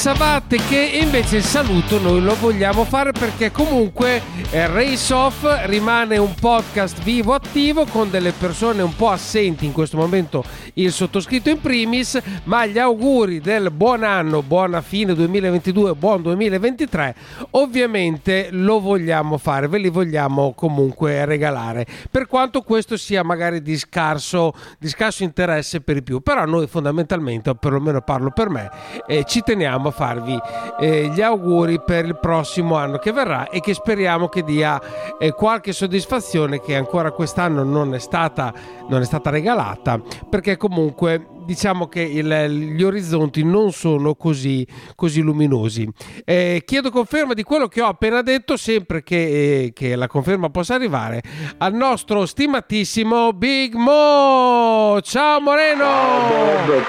Pensavate che invece il saluto noi lo vogliamo fare perché comunque eh, Race Off rimane un podcast vivo attivo con delle persone un po' assenti in questo momento il sottoscritto in primis ma gli auguri del buon anno buona fine 2022 buon 2023 ovviamente lo vogliamo fare ve li vogliamo comunque regalare per quanto questo sia magari di scarso, di scarso interesse per i più però noi fondamentalmente perlomeno parlo per me eh, ci teniamo a farvi eh, gli auguri per il prossimo anno che verrà e che speriamo che dia eh, qualche soddisfazione che ancora quest'anno non è stata, non è stata regalata perché comunque diciamo che il, gli orizzonti non sono così, così luminosi. Eh, chiedo conferma di quello che ho appena detto, sempre che, eh, che, la conferma possa arrivare, al nostro stimatissimo Big Mo. Ciao Moreno!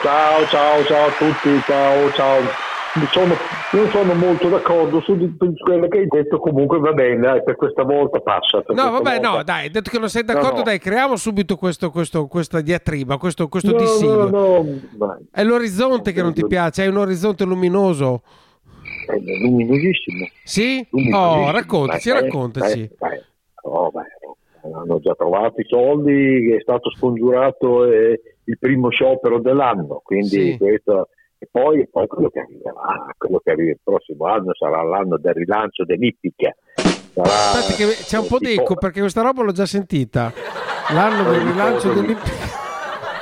Ciao, ciao, ciao a tutti, ciao, ciao. Sono, non sono molto d'accordo su, su, quello che hai detto, comunque va bene, dai, per questa volta passa. no, vabbè, volta. no, dai, detto che non sei d'accordo, no, no. dai, creiamo subito questo, questo, questa diatriba, questo, questo no, dissidio. No, no, È l'orizzonte che non ti piace, hai un orizzonte luminoso. È luminosissimo. Sì? Luminosissimo. Oh, raccontaci, Beh, raccontaci. beh, beh. Oh, hanno già trovato i soldi, è stato scongiurato eh, il primo sciopero dell'anno, quindi Sì. questo e poi, poi quello che arriverà, quello che arriva il prossimo anno sarà l'anno del rilancio dell'Ippica. Sarà, Aspetta che c'è un po' d'eco perché questa roba l'ho già sentita. L'anno del rilancio dell'Ippica.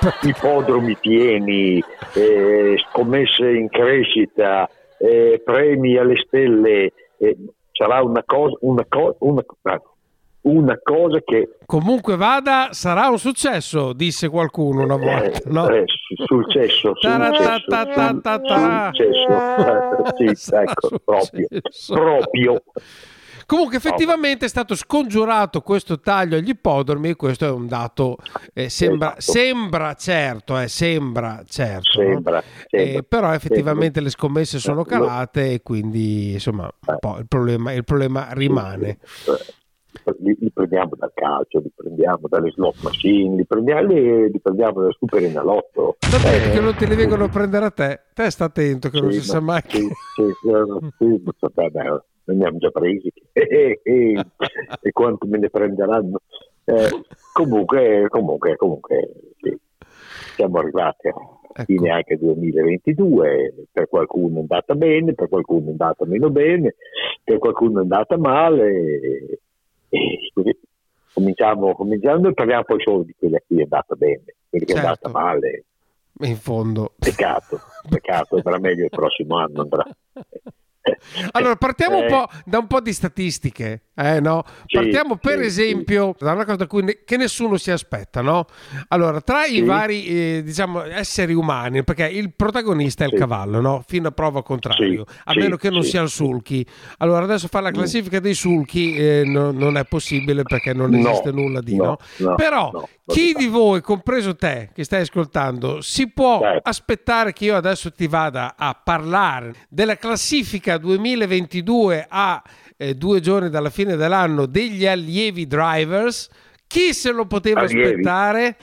ipodromi pieni, eh, scommesse in crescita, eh, premi alle stelle, eh, sarà una cosa, una, co- una, una cosa che Comunque vada, sarà un successo, disse qualcuno una volta. No? eh, su- sul cesso, sul cesso, Taratatatatata. sul cesso, eh, sì, Sarà ecco, sul proprio, proprio. Comunque effettivamente è stato scongiurato questo taglio agli ippodromi e questo è un dato, eh, sembra, Esatto. sembra certo, eh, sembra certo. no? Sembra, Eh, sembra, però effettivamente sembra. le scommesse sono Eh, calate e quindi insomma un po' il, problema, il problema rimane. Li, li prendiamo dal calcio, li prendiamo dalle slot machine, li prendiamo, li, li prendiamo dal super enalotto. Sta attento Eh, che non te li vengono a prendere a te. Te sta attento che non si sì, sa ma- mai. Sì, sì, sì, no, sì, vabbè, ne abbiamo già presi e, e- e quanto me ne prenderanno. Eh, comunque, comunque, comunque, sì, siamo arrivati a Ecco. fine anche 2022, per qualcuno è andata bene, per qualcuno è andata meno bene, per qualcuno è andata male. E, così. Cominciamo, cominciamo e parliamo poi solo di quella cui è andata bene, quella che è Certo. andata male. In fondo. Peccato, peccato, andrà meglio il prossimo anno. Andrà. Allora, partiamo un Eh, po' da un po' di statistiche, eh, no? Sì, Partiamo per sì, esempio da una cosa da cui ne- che nessuno si aspetta, no? Allora, tra i Sì. vari eh, diciamo esseri umani, perché il protagonista è il Sì. cavallo, no? Fino a prova contrario, Sì, a sì, meno che non sì, sia il sì. sulky. Allora, adesso fare la classifica dei sulky eh, no- non è possibile perché non No, esiste nulla di, no? Però chi di voi, compreso te che stai ascoltando, si può Certo. aspettare che io adesso ti vada a parlare della classifica 2022 a eh, due giorni dalla fine dell'anno degli allievi drivers? Chi se lo poteva Allievi. aspettare?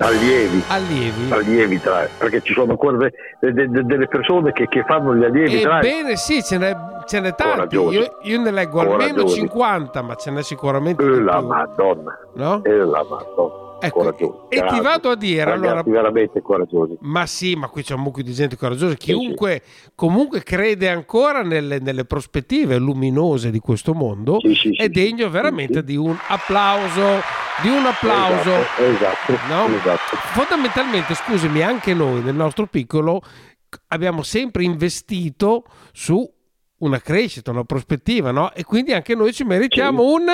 allievi, Allievi. allievi tra- perché ci sono ancora de- de- de- delle persone che, che fanno gli allievi tra- Ebbene sì, ce n'è, ce n'è tanti. Io, io ne leggo almeno Coraggiosi. 50, ma ce n'è sicuramente Eh, la più. madonna, No? eh, la madonna, Ecco, coraggiosi, e ti vado a dire, ragazzi allora- veramente coraggiosi. Ma sì, ma qui c'è un mucchio di gente coraggiosa. Chiunque comunque crede ancora nelle, nelle prospettive luminose di questo mondo Sì, sì, è sì, degno sì, veramente sì. di un applauso. Di un applauso. Esatto, esatto, No? esatto. Fondamentalmente, scusami, anche noi nel nostro piccolo abbiamo sempre investito su una crescita, una prospettiva, no? E quindi anche noi ci meritiamo sì. un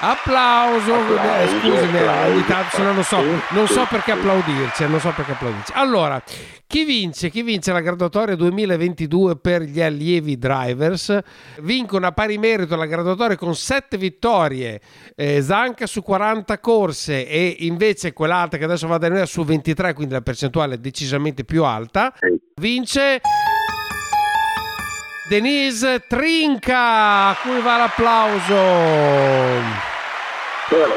applauso. applauso eh, Scusami, ogni tanto se no non so, non so perché applaudirci, non so perché applaudirci. Allora, chi vince? Chi vince la graduatoria 2022 per gli allievi drivers? Vincono a pari merito la graduatoria con 7 vittorie, eh, Zanca su 40 corse e invece quell'altra che adesso va a tenere su 23, quindi la percentuale è decisamente più alta. Vince Denise Trinca, a cui va l'applauso. Però,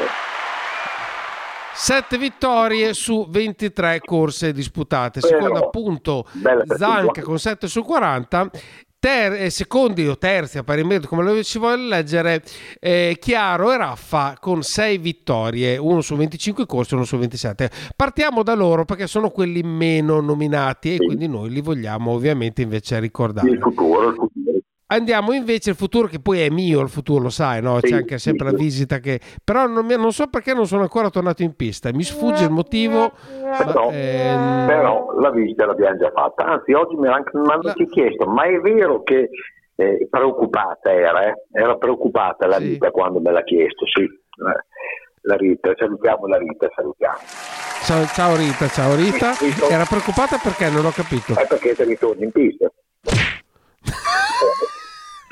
7 vittorie su 23 corse disputate. Secondo appunto Zanca con 7 su 40. Ter- eh, secondi o terzi a pari merito, come lo si vuole leggere, eh, Chiaro e Raffa con 6 vittorie, uno su 25 corse, uno su 27. Partiamo da loro perché sono quelli meno nominati e Sì. quindi noi li vogliamo ovviamente invece ricordare. il futuro, il futuro. Andiamo invece al futuro, che poi è mio il futuro, lo sai, no? C'è anche sempre la visita che... Però non, mi- non so perché non sono ancora tornato in pista, mi sfugge il motivo. ma, Però, ehm, però la visita l'abbiamo già fatta, anzi oggi mi hanno anche chiesto, ma è vero che eh, preoccupata era, eh? era preoccupata la Sì. Rita quando me l'ha chiesto, sì, Eh, la Rita, salutiamo la Rita, salutiamo. Ciao, ciao Rita, ciao Rita. Era preoccupata perché non ho capito. È perché te ritorni in pista.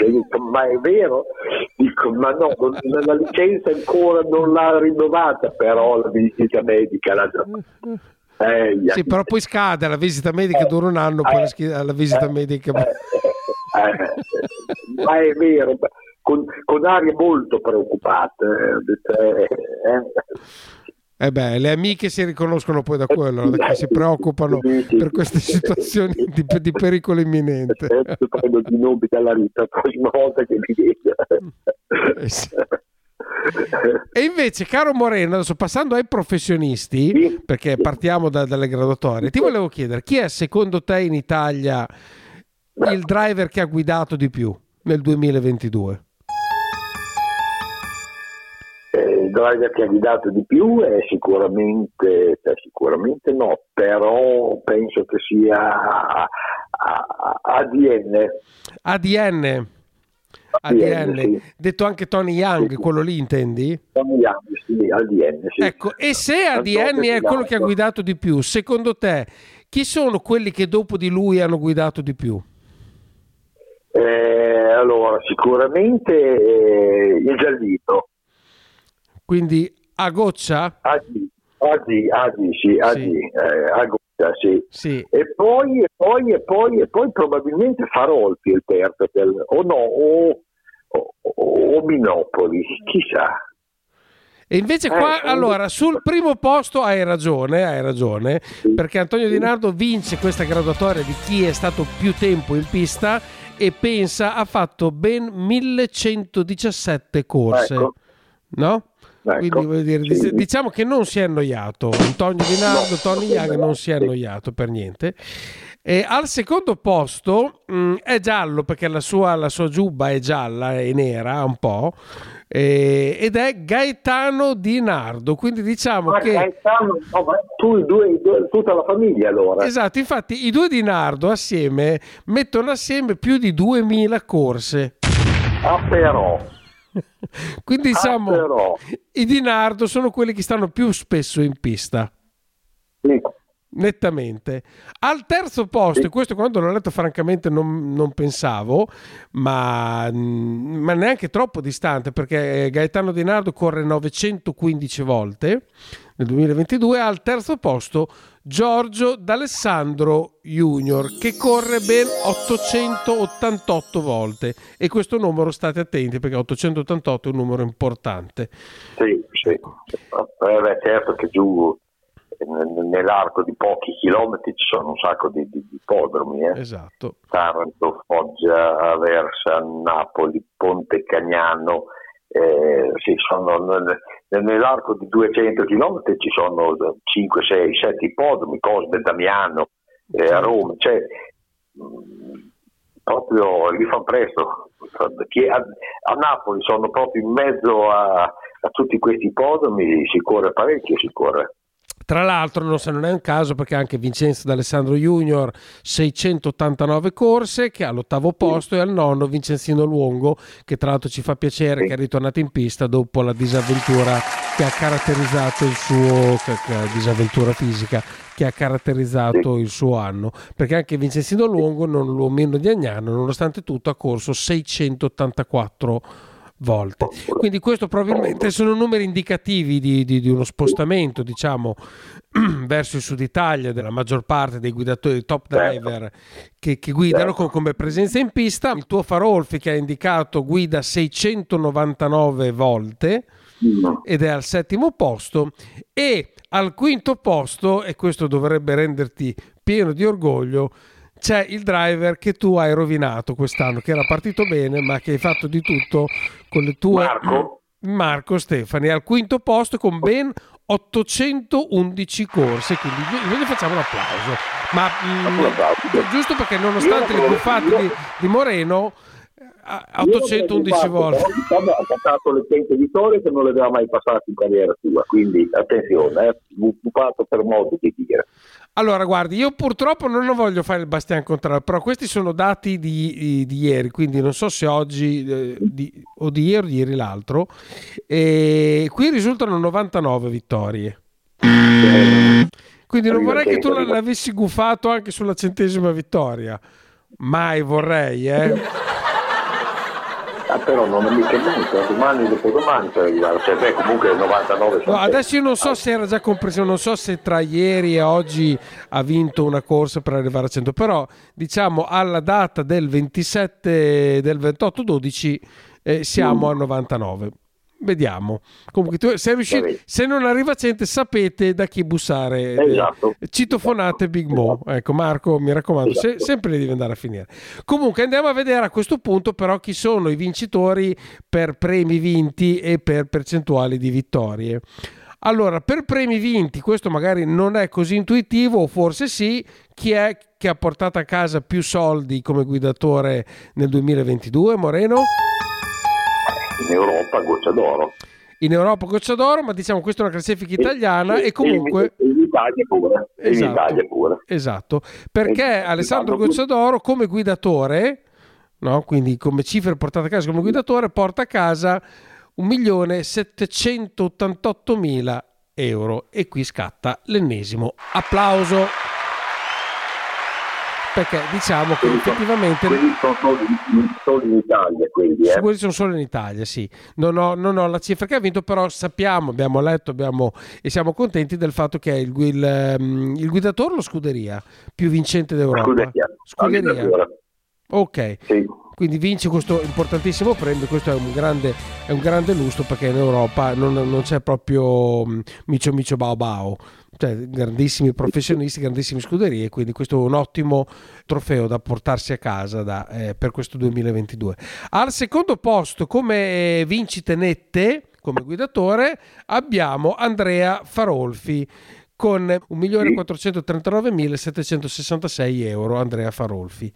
E dico, ma è vero? Dico, ma no, non- la licenza ancora non l'ha rinnovata, però la visita medica l'ha. Eh, Sì, però poi scade la visita medica, dura un anno, poi la, schi- la visita medica... Eh, eh, ma è vero, con, con arie molto preoccupate. Eh, eh, eh. Eh beh, le amiche si riconoscono poi da quello, che si preoccupano per queste situazioni di, di pericolo imminente. Adesso prendo i nomi dalla la prossima volta che mi vede. Eh sì. E invece, caro Moreno, adesso passando ai professionisti, Sì. perché partiamo da- dalle graduatorie, ti volevo chiedere chi è secondo te in Italia il driver che ha guidato di più nel 2022? Eh, il driver che ha guidato di più è sicuramente, cioè, sicuramente no, però penso che sia a- a- ADN. ADN. ADN, sì. detto anche Tony Young, quello lì intendi? Tony Young, sì, ADN, sì. Ecco, e se ADN è quello che ha guidato di più, secondo te chi sono quelli che dopo di lui hanno guidato di più? Eh, allora, sicuramente eh, il Giallito, Quindi a goccia? AD, AD, AD, sì, AD, Sì. eh, Agosta, sì. Sì. E poi, e poi, e poi, e poi probabilmente Farolfi il terzo, del- o no, o, o, o Minopoli, chissà. E invece Eh, qua, eh, allora, sul primo posto hai ragione, hai ragione, perché Antonio Di Nardo vince questa graduatoria di chi è stato più tempo in pista e pensa ha fatto ben 1117 corse, Ecco. no? Ecco, Quindi dire, sì. dic- diciamo che non si è annoiato. Antonio Di Nardo, No, Tony Young non si è annoiato per niente. E al secondo posto mh, è giallo perché la sua, la sua giubba è gialla e nera un po'. e- ed è Gaetano Di Nardo. Quindi diciamo Ma che. Gaetano, no, ma tu, due- tutta la famiglia allora. Esatto, infatti i due Di Nardo assieme mettono assieme più di 2000 corse. Ah, però. Quindi diciamo Ah, i Di Nardo sono quelli che stanno più spesso in pista. Sì. nettamente. Al terzo posto, Sì. e questo quando l'ho letto francamente non, non pensavo, ma, mm, ma neanche troppo distante, perché Gaetano Di Nardo corre 915 volte nel 2022, al terzo posto Giorgio D'Alessandro Junior, che corre ben 888 volte. E questo numero state attenti, perché 888 è un numero importante. Sì, sì. Eh, beh, certo che giù nell'arco di pochi chilometri ci sono un sacco di, di, di ippodromi, eh. Esatto. Taranto, Foggia, Aversa, Napoli, Ponte Cagnano, eh, sì, sono nell'arco di 200 km ci sono 5, 6, 7 ippodromi, Cosme, Damiano, eh, a Roma, cioè proprio li fa presto. A, a Napoli sono proprio in mezzo a, a tutti questi ippodromi, si corre parecchio, si corre. Tra l'altro non, se non è un caso perché anche Vincenzo D'Alessandro Junior 689 corse che è all'ottavo posto e al nono Vincenzino Luongo che tra l'altro ci fa piacere che è ritornato in pista dopo la disavventura che ha caratterizzato il suo disavventura fisica che ha caratterizzato il suo anno. Perché anche Vincenzino Luongo non l'uomino di Agnano nonostante tutto ha corso 684 volte. Quindi questo probabilmente sono numeri indicativi di, di, di uno spostamento, diciamo, verso il sud Italia della maggior parte dei guidatori top Certo. driver che, che guidano con- come presenza in pista. Il tuo Farolfi che ha indicato guida 699 volte ed è al settimo posto e al quinto posto, e questo dovrebbe renderti pieno di orgoglio, c'è il driver che tu hai rovinato quest'anno, che era partito bene, ma che hai fatto di tutto con le tue... Marco? Marco Stefani, al quinto posto con ben 811 corse, quindi noi gli facciamo un applauso. Ma mm, Un applauso. giusto perché nonostante le buffate di, di Moreno, a- a 811 volte. Diciamo, ha passato le 100 vittorie che non le aveva mai passate in carriera sua, quindi attenzione, eh, bufato per modo di dire. Allora, guardi, io purtroppo non lo voglio fare il bastian contrario, però questi sono dati di, di- di ieri, quindi non so se oggi eh, di- o di ieri o di ieri l'altro. E qui risultano 99 vittorie. Quindi non vorrei che tu l'avessi gufato anche sulla centesima vittoria. Mai vorrei, eh. Ah, però non è mica molto, domani dopo domani per arrivare, cioè beh, comunque 99 No, adesso io non so se era già compreso, non so se tra ieri e oggi ha vinto una corsa per arrivare a 100, però diciamo alla data del 27 del 28 12 eh, siamo a 99. Vediamo. Comunque tu sei riuscito, Vabbè. se non arriva 100 sapete da chi bussare. Esatto. Citofonate Big Mo. Ecco Marco, mi raccomando, se- Esatto. sempre li devi andare a finire. Comunque andiamo a vedere a questo punto però chi sono i vincitori per premi vinti e per percentuali di vittorie. Allora, per premi vinti, questo magari non è così intuitivo, o forse sì, chi è che ha portato a casa più soldi come guidatore nel 2022, Moreno? In Europa goccia d'oro. In Europa Goccia d'Oro, ma diciamo questa è una classifica italiana e comunque... in Italia pure, e in Esatto. Italia pure. Esatto, perché Eh, Alessandro esatto. Gocciadoro come guidatore, no? quindi come cifre portate a casa come guidatore, porta a casa 1.788.000 euro e qui scatta l'ennesimo applauso. Perché diciamo che Quindi sono- effettivamente... Quelli sono solo, solo in Italia, quelli, eh. Quelli sono solo in Italia, sì. Non ho, non ho la cifra che ha vinto, però sappiamo, abbiamo letto abbiamo, e siamo contenti del fatto che è il, il, ehm, il guidatore o lo scuderia più vincente d'Europa? Scuderia. Scuderia. Ok, Sì. quindi vince questo importantissimo premio. Questo è un grande, è un grande lustro perché in Europa non, non c'è proprio mm, micio micio bao bao. Cioè, grandissimi professionisti, grandissime scuderie, quindi questo è un ottimo trofeo da portarsi a casa da, eh, per questo 2022. Al secondo posto, come eh, vincite nette, come guidatore, abbiamo Andrea Farolfi con 1.439.766 euro Andrea Farolfi.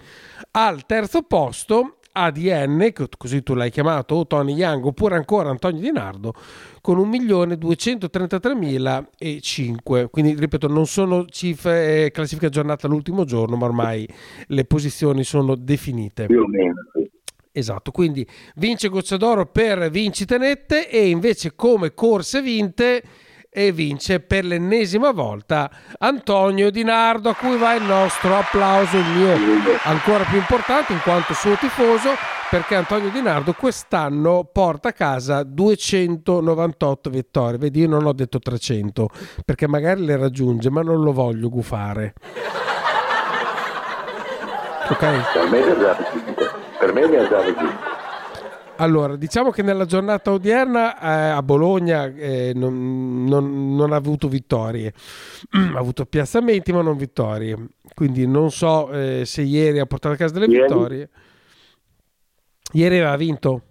Al terzo posto ADN, così tu l'hai chiamato, o Tony Young, oppure ancora Antonio Di Nardo, con 1.233.005. Quindi, ripeto, non sono cifre, eh, classifica aggiornata l'ultimo giorno, ma ormai le posizioni sono definite. Più o meno, sì. Esatto, quindi vince Goccia d'Oro per vincite nette e invece come corse vinte e vince per l'ennesima volta Antonio Di Nardo a cui va il nostro applauso, il mio ancora più importante in quanto suo tifoso perché Antonio Di Nardo quest'anno porta a casa 298 vittorie, vedi io non ho detto 300 perché magari le raggiunge ma non lo voglio gufare. Ok? Per me le ha già raggiunte. Per me ha già. Allora, diciamo che nella giornata odierna eh, a Bologna eh, non, non- non ha avuto vittorie, ha avuto piazzamenti ma non vittorie, quindi non so eh, se ieri ha portato a casa delle Ieri? vittorie. Ieri aveva vinto,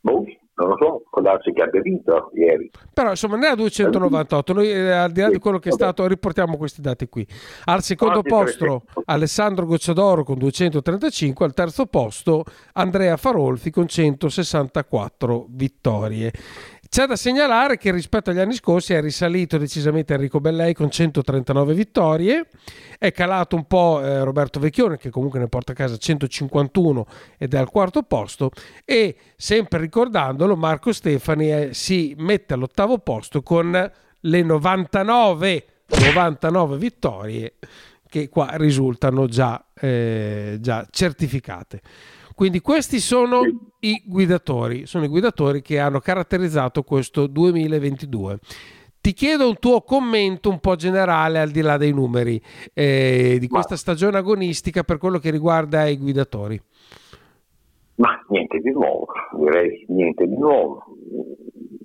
Boh, non lo so, può darsi che abbia vinto ieri. però insomma ne ha 298, noi eh, al di là di quello che è stato riportiamo questi dati qui. Al secondo posto. Alessandro Gocciadoro con 235, al terzo posto Andrea Farolfi con 164 vittorie. C'è da segnalare che rispetto agli anni scorsi è risalito decisamente Enrico Bellei con 139 vittorie, è calato un po' eh, Roberto Vecchione che comunque ne porta a casa 151 ed è al quarto posto e sempre ricordandolo Marco Stefani è, si mette all'ottavo posto con le 99, 99 vittorie che qua risultano già, eh, già certificate. Quindi questi sono i guidatori, sono i guidatori che hanno caratterizzato questo 2022. Ti chiedo un tuo commento un po' generale al di là dei numeri eh, di questa stagione agonistica per quello che riguarda i guidatori. Ma niente di nuovo, direi niente di nuovo.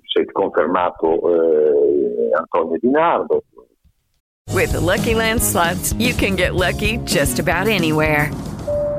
Si è confermato eh, Antonio Di Nardo. With the Lucky Land slots, you can get lucky just about anywhere.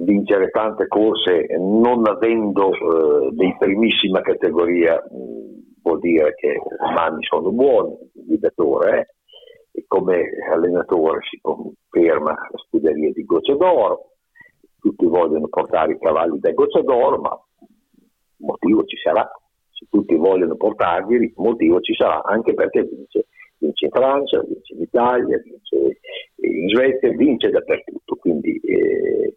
vincere tante corse non avendo eh, dei primissima categoria mh, vuol dire che mani sono buoni, il guidatore eh? e come allenatore si conferma la scuderia di Goccia d'Oro, tutti vogliono portare i cavalli da Goccia d'Oro, ma motivo ci sarà, se tutti vogliono portarli, motivo ci sarà, anche perché vince, vince in Francia, vince in Italia, vince in Svezia, vince dappertutto, quindi eh,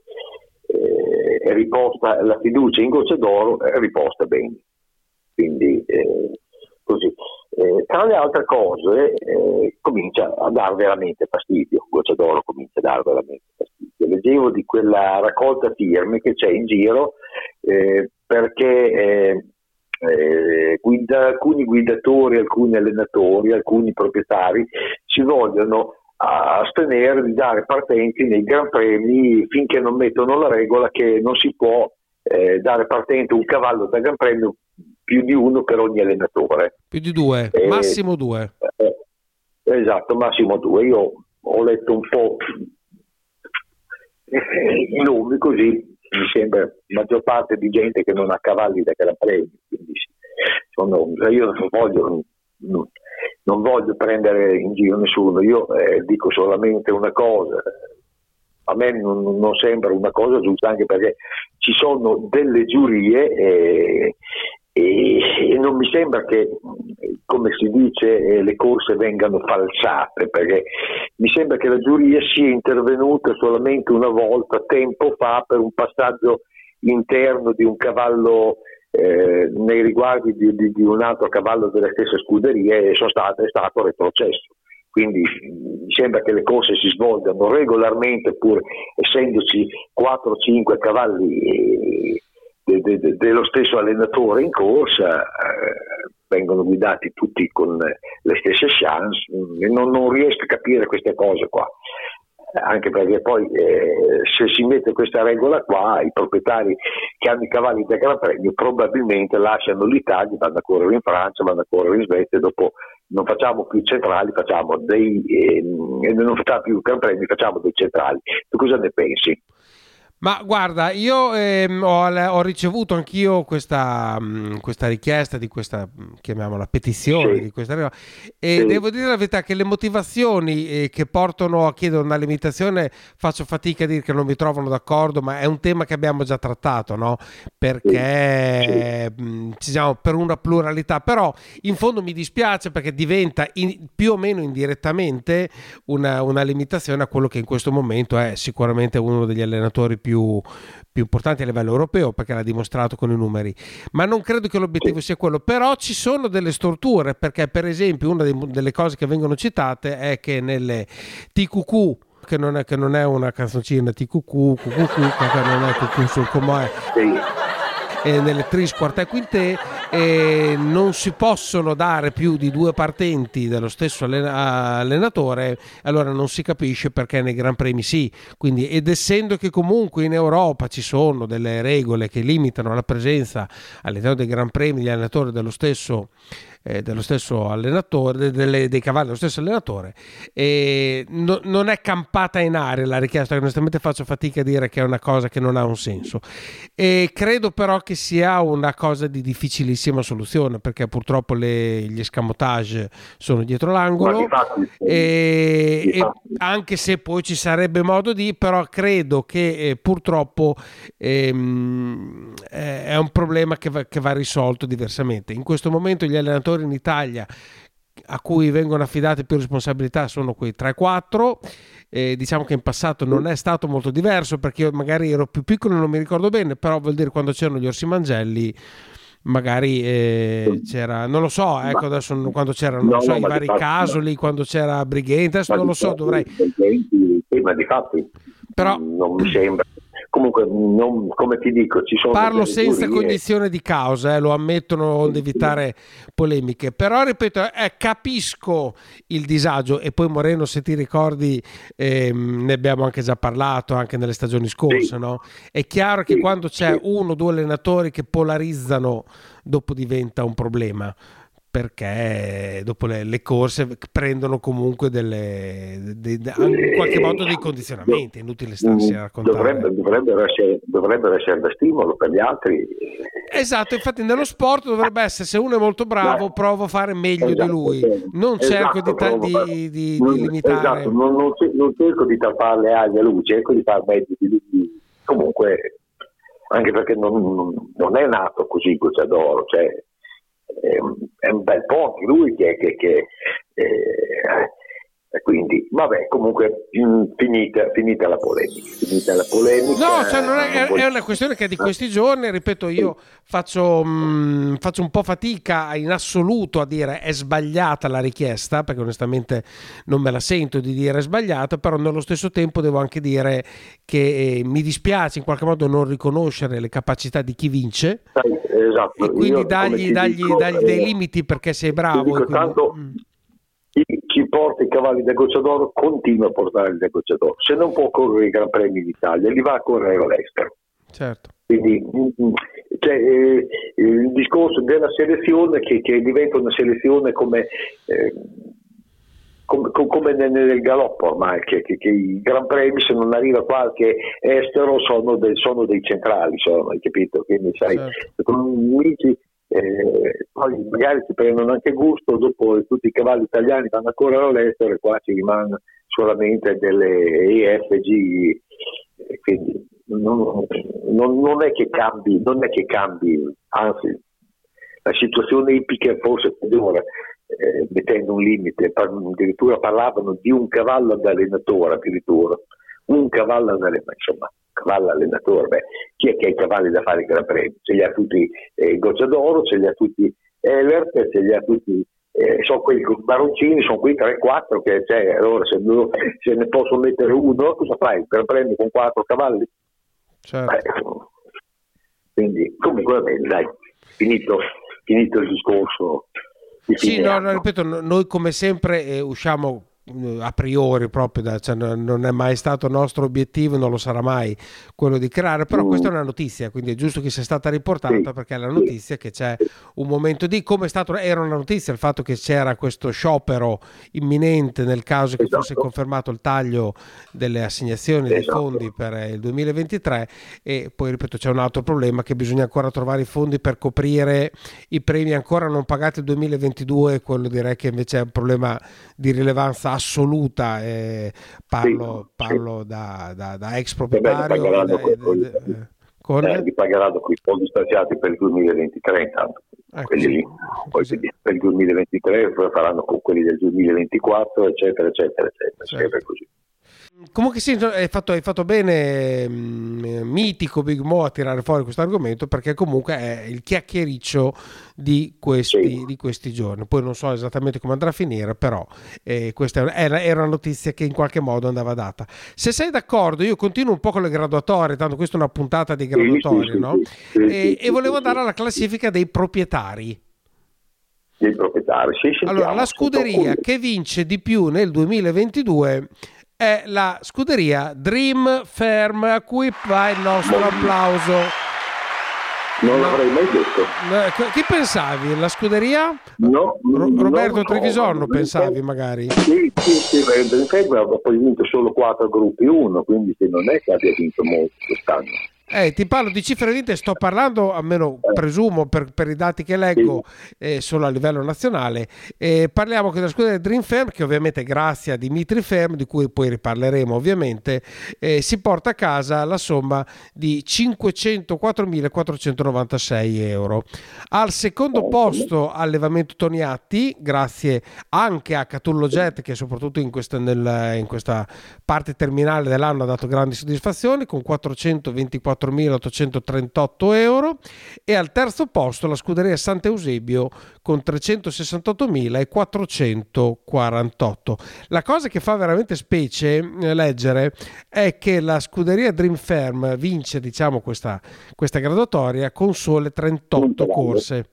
eh, riposta la fiducia in gocce d'oro, è riposta bene. Quindi eh, così. Eh, tra le altre cose eh, comincia a dar veramente fastidio, goccia d'oro comincia a dar veramente fastidio. Leggevo di quella raccolta firme che c'è in giro eh, perché eh, eh, guida, alcuni guidatori, alcuni allenatori, alcuni proprietari si vogliono astenere di dare partenti nei Gran Premi finché non mettono la regola che non si può eh, dare partente un cavallo da Gran Premio più di uno per ogni allenatore. Più di due, eh, massimo due. Eh, esatto, massimo due. Io ho letto un po' i nomi così, mi sembra la maggior parte di gente che non ha cavalli da Gran Premio, quindi sono, io non voglio, non, non voglio prendere in giro nessuno, io eh, dico solamente una cosa, a me non, non, sembra una cosa giusta anche perché ci sono delle giurie e, e, e non mi sembra che, come si dice, eh, le corse vengano falsate, perché mi sembra che la giuria sia intervenuta solamente una volta tempo fa per un passaggio interno di un cavallo eh, nei riguardi di, di, di, un altro cavallo delle stesse scuderie e state, è stato retrocesso. Quindi mi sembra che le corse si svolgano regolarmente pur essendoci 4-5 cavalli eh, de, de, de, dello stesso allenatore in corsa, eh, vengono guidati tutti con le stesse chance. Non, non riesco a capire queste cose qua anche perché poi eh, se si mette questa regola qua i proprietari che hanno i cavalli da Gran Premio probabilmente lasciano l'Italia, vanno a correre in Francia, vanno a correre in Svezia e dopo non facciamo più centrali, facciamo dei, eh, non facciamo più Gran Premi, facciamo dei centrali. Tu cosa ne pensi? Ma guarda, io ehm, ho, ho, ricevuto anch'io questa, mh, mm, questa, richiesta di questa, mm, chiamiamola petizione, sì. di questa e sì. devo dire la verità che le motivazioni eh, che portano a chiedere una limitazione faccio fatica a dire che non mi trovano d'accordo, ma è un tema che abbiamo già trattato, no? Perché sì. mh, mm, ci siamo per una pluralità, però in fondo mi dispiace perché diventa in, più o meno indirettamente una, una limitazione a quello che in questo momento è sicuramente uno degli allenatori più più, più importanti a livello europeo perché l'ha dimostrato con i numeri, ma non credo che l'obiettivo sia quello, però ci sono delle storture perché per esempio una delle cose che vengono citate è che nelle TQQ che non è, che non è una canzoncina TQQ, QQQ, che non è QQ sul com'è. Eh, nelle tris, quartè, quintè, eh, non si possono dare più di due partenti dello stesso allenatore, allora non si capisce perché nei Gran Premi sì. Quindi, ed essendo che comunque in Europa ci sono delle regole che limitano la presenza all'interno dei Gran Premi di allenatori dello stesso eh, dello stesso allenatore, delle, dei cavalli dello stesso allenatore. E no, non è campata in aria la richiesta, onestamente faccio fatica a dire che è una cosa che non ha un senso. E credo però che sia una cosa di difficilissima soluzione perché purtroppo le, gli escamotage sono dietro l'angolo Infatti, e, e, anche se poi ci sarebbe modo di, però credo che eh, purtroppo ehm, è un problema che va, che va risolto diversamente. In questo momento gli allenatori in Italia a cui vengono affidate più responsabilità sono quei 3-4. Eh, diciamo che in passato non è stato molto diverso perché io magari ero più piccolo e non mi ricordo bene, però vuol dire quando c'erano gli orsi mangelli magari eh, c'era, non lo so, ecco adesso quando c'erano no, so, no, i vari casoli, quando c'era Brighenti, adesso non lo so, dovrei... Ma di fatti però non mi sembra comunque non, come ti dico ci sono parlo senza teorie. cognizione di causa eh, lo ammettono onde evitare polemiche però ripeto eh, capisco il disagio e poi Moreno se ti ricordi ehm, ne abbiamo anche già parlato anche nelle stagioni scorse sì. no? è chiaro che sì. quando c'è sì. uno o due allenatori che polarizzano dopo diventa un problema perché dopo le, le, corse prendono comunque delle, de, de, in qualche modo dei condizionamenti, è inutile starsi a raccontare. Dovrebbe, dovrebbero, essere, dovrebbero essere da stimolo per gli altri. Esatto, infatti nello sport dovrebbe essere se uno è molto bravo provo a fare meglio esatto, di lui, non cerco esatto, di, di, di, di, limitare. Esatto, non, non, non, cerco di tappare le ali a lui, cerco di fare meglio di lui. Comunque, anche perché non, non è nato così Gocciadoro, cioè è un bel po' anche lui che, che, che eh, quindi vabbè comunque finita, finita, la polemica finita la polemica. No cioè non è, è, una questione che di questi giorni ripeto io faccio, mh, faccio, un po' fatica in assoluto a dire è sbagliata la richiesta perché onestamente non me la sento di dire sbagliata però nello stesso tempo devo anche dire che eh, mi dispiace in qualche modo non riconoscere le capacità di chi vince. Esatto. e quindi dagli, dagli, dico, dagli, dei limiti perché sei bravo dico, quindi... tanto, mm chi, porta i cavalli da gocciadoro continua a portarli da gocciadoro. Se non può correre i Gran Premi d'Italia, li va a correre all'estero. Certo. Quindi mm, mm, cioè, eh, il discorso della selezione che, che, diventa una selezione come, eh, come, come nel, nel, galoppo ormai, che, che, che, i Gran Premi se non arriva qualche estero sono, del, sono dei centrali, sono, hai capito? Quindi sai, certo. con eh, poi magari si prendono anche gusto, dopo tutti i cavalli italiani vanno a correre all'estero e qua ci rimangono solamente delle EFG, quindi non, non, non, è che cambi, non è che cambi, anzi la situazione ippica è forse peggiore, eh, mettendo un limite, addirittura parlavano di un cavallo ad allenatore, addirittura, un cavallo allenatore, insomma cavallo allenatore, beh, chi è che ha i cavalli da fare il Gran Premio? Ce li ha tutti eh, Gocciadoro, ce li ha tutti Elert, ce li ha tutti eh, sono quei baroncini, sono quei 3-4 che c'è, allora se, se, ne posso mettere uno, cosa fai? Gran Premio con 4 cavalli? Certo. Beh, quindi comunque vabbè, dai, finito, finito il discorso. Sì, no, no, ripeto, noi come sempre eh, usciamo a priori proprio da, cioè, non è mai stato nostro obiettivo non lo sarà mai quello di creare però mm. questa è una notizia quindi è giusto che sia stata riportata perché è la notizia che c'è un momento di come è stato era una notizia il fatto che c'era questo sciopero imminente nel caso che esatto. fosse confermato il taglio delle assegnazioni esatto. dei fondi per il 2023 e poi ripeto c'è un altro problema che bisogna ancora trovare i fondi per coprire i premi ancora non pagati il 2022 quello direi che invece è un problema di rilevanza assoluta, eh, parlo, sì, parlo sì. Da, da, da, ex proprietario. Eh, eh, con... Eh, li pagheranno con i fondi stanziati per il 2023 intanto. Ecco, quelli lì. Poi sì. per il 2023 faranno con quelli del 2024 eccetera eccetera eccetera, certo. così. Comunque sì, hai fatto, hai fatto bene, mm, mitico Big Mo a tirare fuori questo argomento perché comunque è il chiacchiericcio di questi, Sì. di questi giorni. Poi non so esattamente come andrà a finire, però eh, questa era, era una notizia che in qualche modo andava data. Se sei d'accordo, io continuo un po' con le graduatorie, tanto questa è una puntata di graduatorie, sì, no? sì, e, sì, e volevo andare alla classifica dei proprietari. dei proprietari. Sì, Allora, la scuderia che vince di più nel 2022 è la scuderia Dream Firm, a cui va il nostro applauso. Non l'avrei mai detto. Eh, Chi pensavi? La scuderia? No, non Roberto so. Trevisorno pensavi magari? Sì, sì, sì, il Febbre ha poi vinto solo quattro gruppi uno, quindi non è che abbia vinto molto quest'anno. Eh, ti parlo di cifre vinte, sto parlando, almeno presumo per, per i dati che leggo, eh, solo a livello nazionale. Eh, parliamo della scuderia Dream Firm, che ovviamente grazie a Dimitri Firm, di cui poi riparleremo ovviamente, eh, si porta a casa la somma di 504.496 euro. Al secondo posto allevamento Toniatti, grazie anche a Catullo Jet, che soprattutto in questa, nel- in questa parte terminale dell'anno ha dato grandi soddisfazioni, con 424.838 euro. E al terzo posto la scuderia Sant'Eusebio con 368.448. La cosa che fa veramente specie eh, leggere è che la scuderia Dream Firm vince diciamo questa, questa graduatoria con sole 38 corse.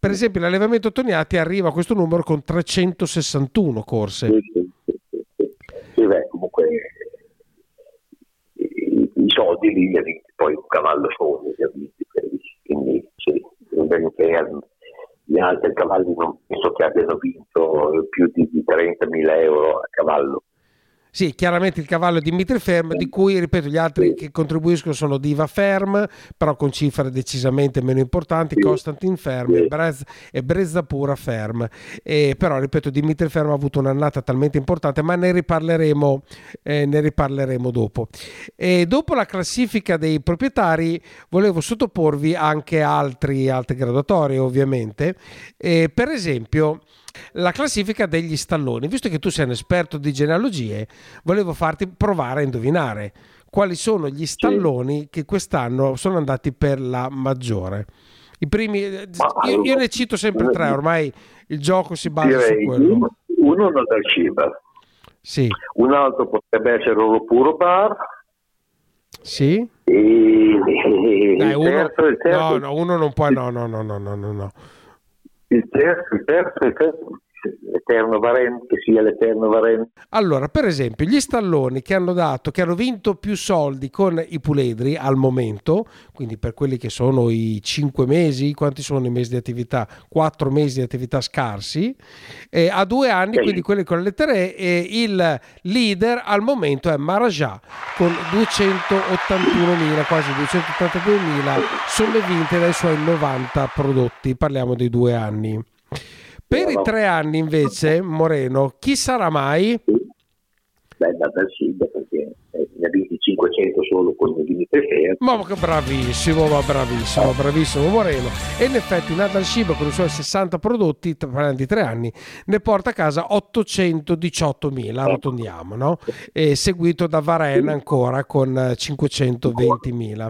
Per esempio l'allevamento Toniati arriva a questo numero con 361 corse. sì, sì, sì, sì, sì. Sì, beh, i, i soldi li ha vinti poi un cavallo solo, li ha vinti, quindi sì, un bel fermo. Gli altri cavalli non penso che abbiano vinto più di, di 30.000 euro a cavallo. Sì, chiaramente il cavallo è Dimitri Ferm, di cui, ripeto, gli altri che contribuiscono sono Diva Ferm, però con cifre decisamente meno importanti. Constantin Ferm e, Brez- e Brezza Pura Ferm. E, però, ripeto, Dimitri Ferm ha avuto un'annata talmente importante, ma ne riparleremo, eh, ne riparleremo dopo. E dopo la classifica dei proprietari, volevo sottoporvi anche altri, altre graduatorie, ovviamente. E, per esempio, la classifica degli stalloni. Visto che tu sei un esperto di genealogie, volevo farti provare a indovinare quali sono gli stalloni che quest'anno sono andati per la maggiore. I primi, eh, io, io ne cito sempre tre, ormai il gioco si basa su quello. uno, non dal Ciba, Sì, un altro potrebbe essere Oro Puro Bar sì. e, e- Dai, il, uno, terzo, terzo, no, no, uno non può, no, no, no, no, no, no, no. Il terzo, il terzo, il terzo, l'Eterno Varen, che sia l'Eterno Varen. Allora, per esempio, gli stalloni che hanno dato, che hanno vinto più soldi con i puledri al momento, quindi per quelli che sono i 5 mesi, quanti sono i mesi di attività? 4 mesi di attività scarsi, eh, a due anni, Sì. quindi quelli con le lettere E, e il leader al momento è Marajà con 281.000, quasi 282.000 somme vinte dai suoi 90 prodotti, parliamo dei due anni. Per i tre anni invece, Moreno, chi sarà mai? Beh, da dal Ciba, perché eh, ne ha vinti 500 solo con il Dimitri Fer. Ma che bravissimo, ma bravissimo, bravissimo Moreno. E in effetti Nadal Shiba con i suoi 60 prodotti, parliamo di tre anni, ne porta a casa 818.000, arrotondiamo, no? E seguito da Varena ancora con eh, 520.000.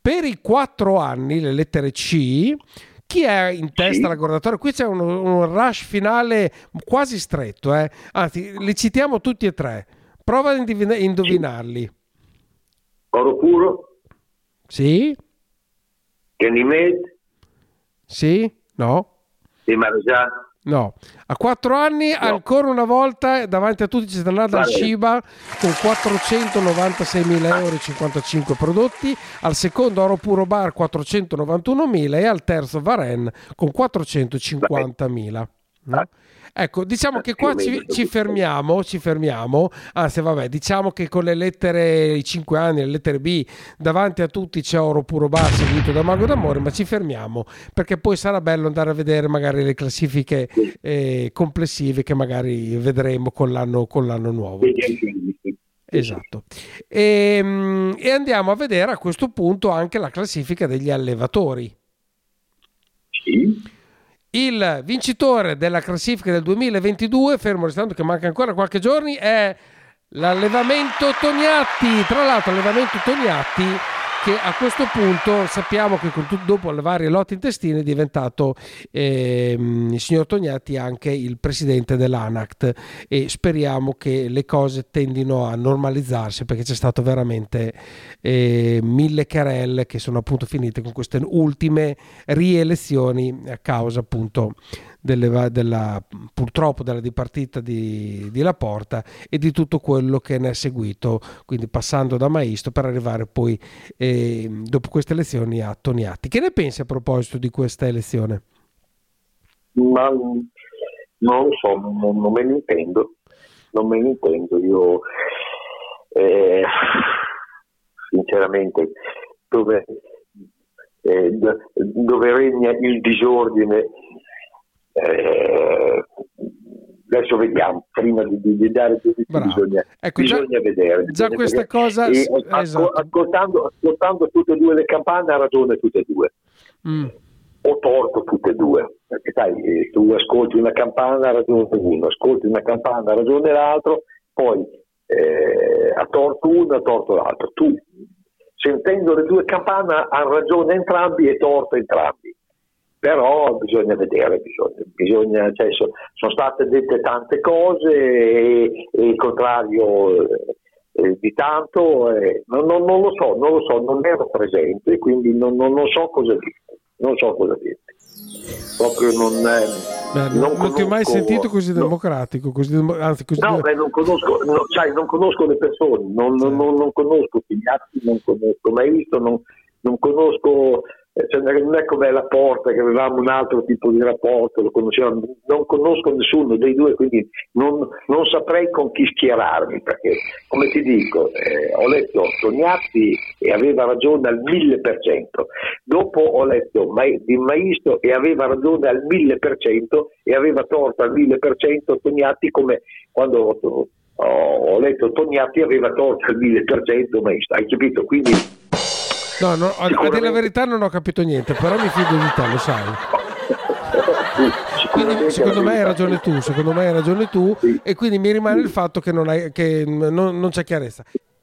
Per i quattro anni, le lettere C, chi è in testa alla guardatoria? Qui c'è un, un rush finale quasi stretto, eh? anzi li citiamo tutti e tre. Prova a indivina- indovinarli. Oro Puro, Sì? Ganymede, Sì? No? De Marjà, No. A quattro anni, ancora una volta, davanti a tutti c'è Nadal Vale. Shiba con 496.000 euro e 55 prodotti, al secondo Oro Puro Bar 491.000 e al terzo Varen con 450.000. No? Ecco, diciamo che qua ci, ci fermiamo, ci fermiamo, anzi vabbè, diciamo che con le lettere, i 5 anni, le lettere B, davanti a tutti c'è Oro Puro Bar seguito da Mago d'Amore, ma ci fermiamo perché poi sarà bello andare a vedere magari le classifiche eh, complessive che magari vedremo con l'anno, con l'anno nuovo. Esatto. E, mm, e andiamo a vedere a questo punto anche la classifica degli allevatori. Sì, Il vincitore della classifica del 2022, fermo restando che manca ancora qualche giorno, è l'allevamento Tognatti. Tra l'altro, allevamento Tognatti che a questo punto sappiamo che tutto, dopo le varie lotte intestine è diventato ehm, il signor Tognatti anche il presidente dell'ANACT e speriamo che le cose tendino a normalizzarsi perché c'è stato veramente eh, mille querelle che sono appunto finite con queste ultime rielezioni a causa appunto delle, della, purtroppo della dipartita di, di Laporta e di tutto quello che ne è seguito, quindi passando da Maisto per arrivare poi eh, dopo queste elezioni a Toniatti. Che ne pensi a proposito di questa elezione? Ma non lo so, non, non me ne intendo, non me ne intendo. Io eh, sinceramente dove, eh, dove regna il disordine eh, adesso vediamo, prima di, di dare giudizi bisogna, ecco, bisogna già, vedere. Già bisogna questa vedere. cosa... E, esatto. ascoltando, ascoltando, tutte e due le campane ha ragione tutte e due. Mm. Ho torto tutte e due, perché sai, eh, tu ascolti una campana ha ragione uno, ascolti una campana ha ragione l'altro, poi eh, ha torto uno ha torto l'altro. Tu, sentendo le due campane, ha ragione entrambi e torto entrambi però bisogna vedere, bisogna, bisogna cioè, so, sono state dette tante cose e, e il contrario eh, di tanto, eh, non, non, non, lo so, non lo so, non ero presente, quindi non, non so cosa dire, non so cosa dire. Proprio non, eh, beh, non, non ti ho mai sentito così democratico, così, anzi così no, beh, non conosco, no, sai, non conosco le persone, non, non conosco Figliatti, non conosco mai visto, non, conosco cioè, non è come la porta che avevamo un altro tipo di rapporto, lo conoscevamo, non conosco nessuno dei due, quindi non, non saprei con chi schierarmi, perché come ti dico, eh, ho letto Tognatti e aveva ragione al mille per cento, dopo ho letto Ma- di Maisto e aveva ragione al mille per cento e aveva torto al mille per cento Tognatti come quando ho, ho letto Tognatti aveva torto al mille per cento Maisto, hai capito? Quindi No, no a, a dire la verità non ho capito niente, però mi fido di te, lo sai. Quindi secondo me hai ragione tu, secondo me hai ragione tu e quindi mi rimane il fatto che non, hai, che non, non c'è chiarezza.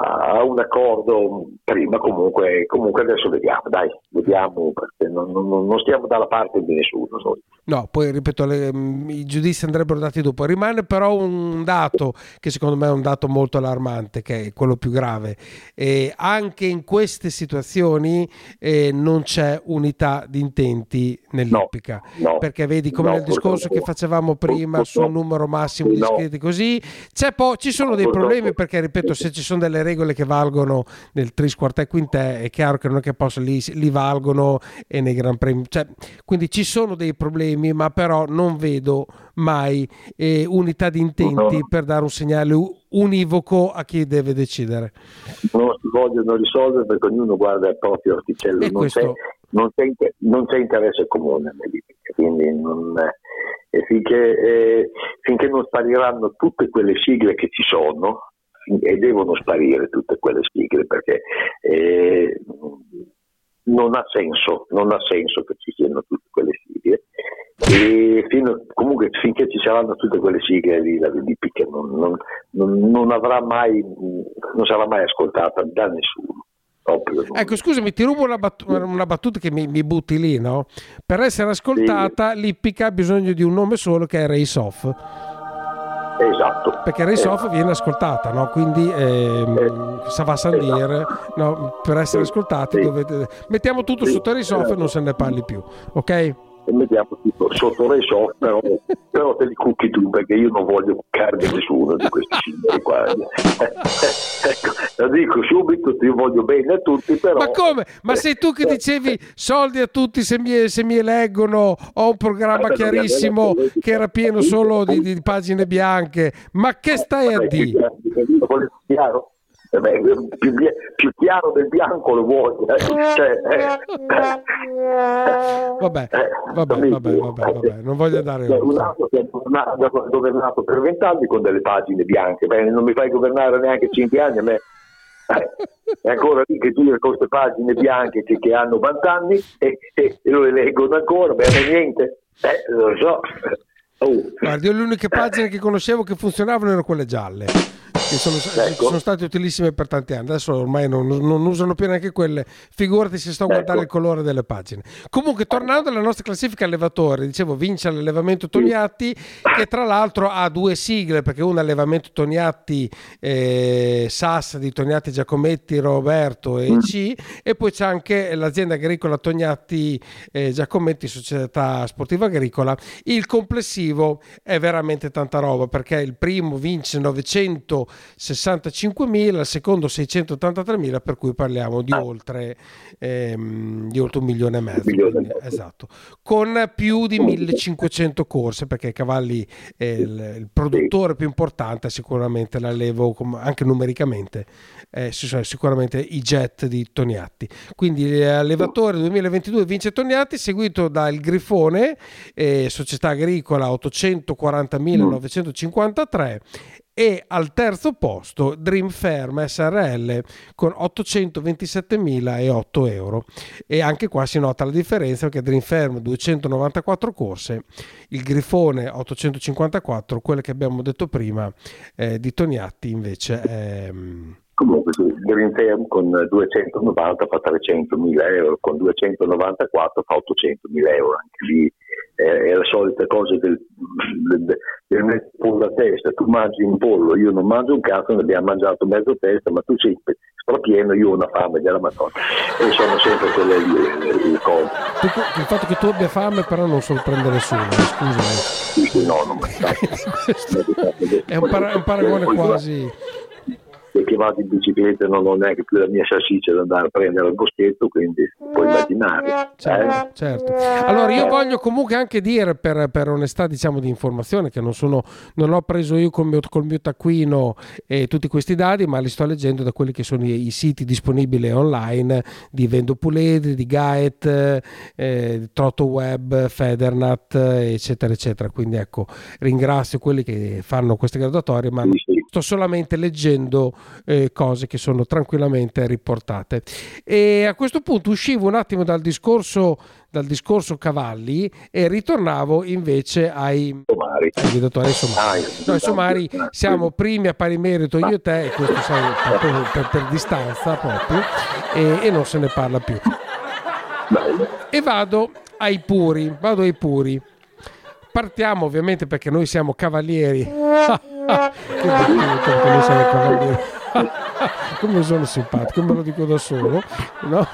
a un accordo prima, comunque, comunque adesso vediamo, dai, vediamo perché non, non, non stiamo dalla parte di nessuno. Noi. No, poi ripeto, le, mm, i giudizi andrebbero dati dopo. Rimane però un dato che secondo me è un dato molto allarmante, che è quello più grave. E anche in queste situazioni eh, non c'è unità di intenti nell'ippica. No, no, perché vedi come no, nel discorso che facevamo prima sul numero massimo di iscritti così, po- ci sono dei problemi perché, ripeto, se ci sono delle regole che valgono nel tris, quartè, quintè, è chiaro che non è che posso, li, li valgono e nei Gran Premi. Cioè, quindi ci sono dei problemi ma però non vedo mai eh, unità di intenti per dare un segnale univoco a chi deve decidere. Non si vogliono risolvere perché ognuno guarda il proprio orticello, non, questo... c'è, non, c'è, non, c'è, interesse comune quindi non, eh, finché, eh, finché non spariranno tutte quelle sigle che ci sono, e devono sparire tutte quelle sigle perché eh, non ha senso, non ha senso che ci siano tutte quelle sigle E fino, comunque finché ci saranno tutte quelle sigle lì, la VDP non, non, non, non avrà mai, non sarà mai ascoltata da nessuno. Ecco, scusami, ti rubo una, battu- una battuta che mi, mi butti lì, no? Per essere ascoltata, l'Ippica ha bisogno di un nome solo che è Race Off. Esatto. Perché Race Eh. Off viene ascoltata, no? Quindi ehm, Sava Sandir, no? per essere ascoltati dovete... Mettiamo tutto Sì. sotto Race Off e non se ne parli più, ok? Mettiamo tutto sotto le so, però, però te li cucchi tu perché io non voglio cuccare nessuno di questi signori qua. ecco, dico subito, ti voglio bene a tutti, però... Ma come? Ma sei tu che dicevi soldi a tutti se mi, se mi eleggono, ho un programma chiarissimo che era pieno solo di, di pagine bianche. Ma che stai a dire? chiaro-? Eh beh, più, più chiaro del bianco lo vuoi. eh. Cioè, eh, Vabbè, vabbè, vabbè, vabbè, non voglio dare... Cioè, un altro che ha governato per vent'anni con delle pagine bianche, Beh, non mi fai governare neanche cinque anni a me. È ancora lì che tu queste pagine bianche che, che hanno 20 anni e, e- e lo eleggono ancora, beh, niente, eh, lo so. Oh. Guardi, le uniche pagine che conoscevo che funzionavano erano quelle gialle. Che sono, Ecco. sono state utilissime per tanti anni, adesso ormai non, non usano più neanche quelle. Figurati se sto a Ecco. guardare il colore delle pagine. Comunque, tornando alla nostra classifica allevatori, dicevo, vince l'allevamento Tognatti, che tra l'altro ha due sigle, perché una è allevamento Tognatti eh, SAS di Tognatti Giacometti, Roberto e C, e poi c'è anche l'azienda agricola Tognatti eh, Giacometti, società sportiva agricola. Il complessivo è veramente tanta roba, perché il primo vince 965.000, il secondo 683.000, per cui parliamo di oltre, ehm, di oltre un milione e mezzo. quindi, esatto. Con più di 1500 corse, perché i cavalli, eh, il, il produttore più importante sicuramente l'allevo anche numericamente, eh, sicuramente i jet di Toniatti. Quindi allevatore 2022 vince Toniatti, seguito dal Grifone, eh, società agricola 840.953 e al terzo posto Dream Ferm SRL con 827.008 euro. E anche qua si nota la differenza perché Dream Ferm 294 corse il Grifone 854 quelle che abbiamo detto prima eh, di Toniatti invece è, Comunque sì, Green Ferm con 290 fa 300.000 euro, con 294 fa 800.000 euro, anche lì eh, è la solita cosa del, del, del mettere pollo a testa, tu mangi un pollo, io non mangio un cazzo, ne abbiamo mangiato mezzo testa, ma tu sei strapieno, io ho una fame della madonna, e sono sempre quelle lì le, le cose. Il fatto che tu abbia fame però non sorprende nessuno eh, sì, no, non è un, para- è un paragone quasi perché vado in bicicletta non ho neanche più la mia salsiccia da andare a prendere al boschetto, quindi puoi immaginare. Certo, eh? certo. Allora io voglio comunque anche dire per, per onestà diciamo di informazione che non, sono, non ho preso io col mio, col mio taccuino eh, tutti questi dati ma li sto leggendo da quelli che sono i, i siti disponibili online di Vendo Puledri, di Gaet, eh, Trotto Web, Federnat eccetera eccetera quindi ecco ringrazio quelli che fanno queste graduatorie ma sto solamente leggendo eh, cose che sono tranquillamente riportate. E a questo punto uscivo un attimo dal discorso, dal discorso cavalli e ritornavo invece ai somari. Ai guidatori somari. No, i somari siamo primi a pari merito io e te, e questo sai, proprio per, per distanza proprio, e, e non se ne parla più. E vado ai puri, vado ai puri. Partiamo ovviamente perché noi siamo cavalieri. Che battuta, noi siamo cavalieri. come sono simpatico, me lo dico da solo. no?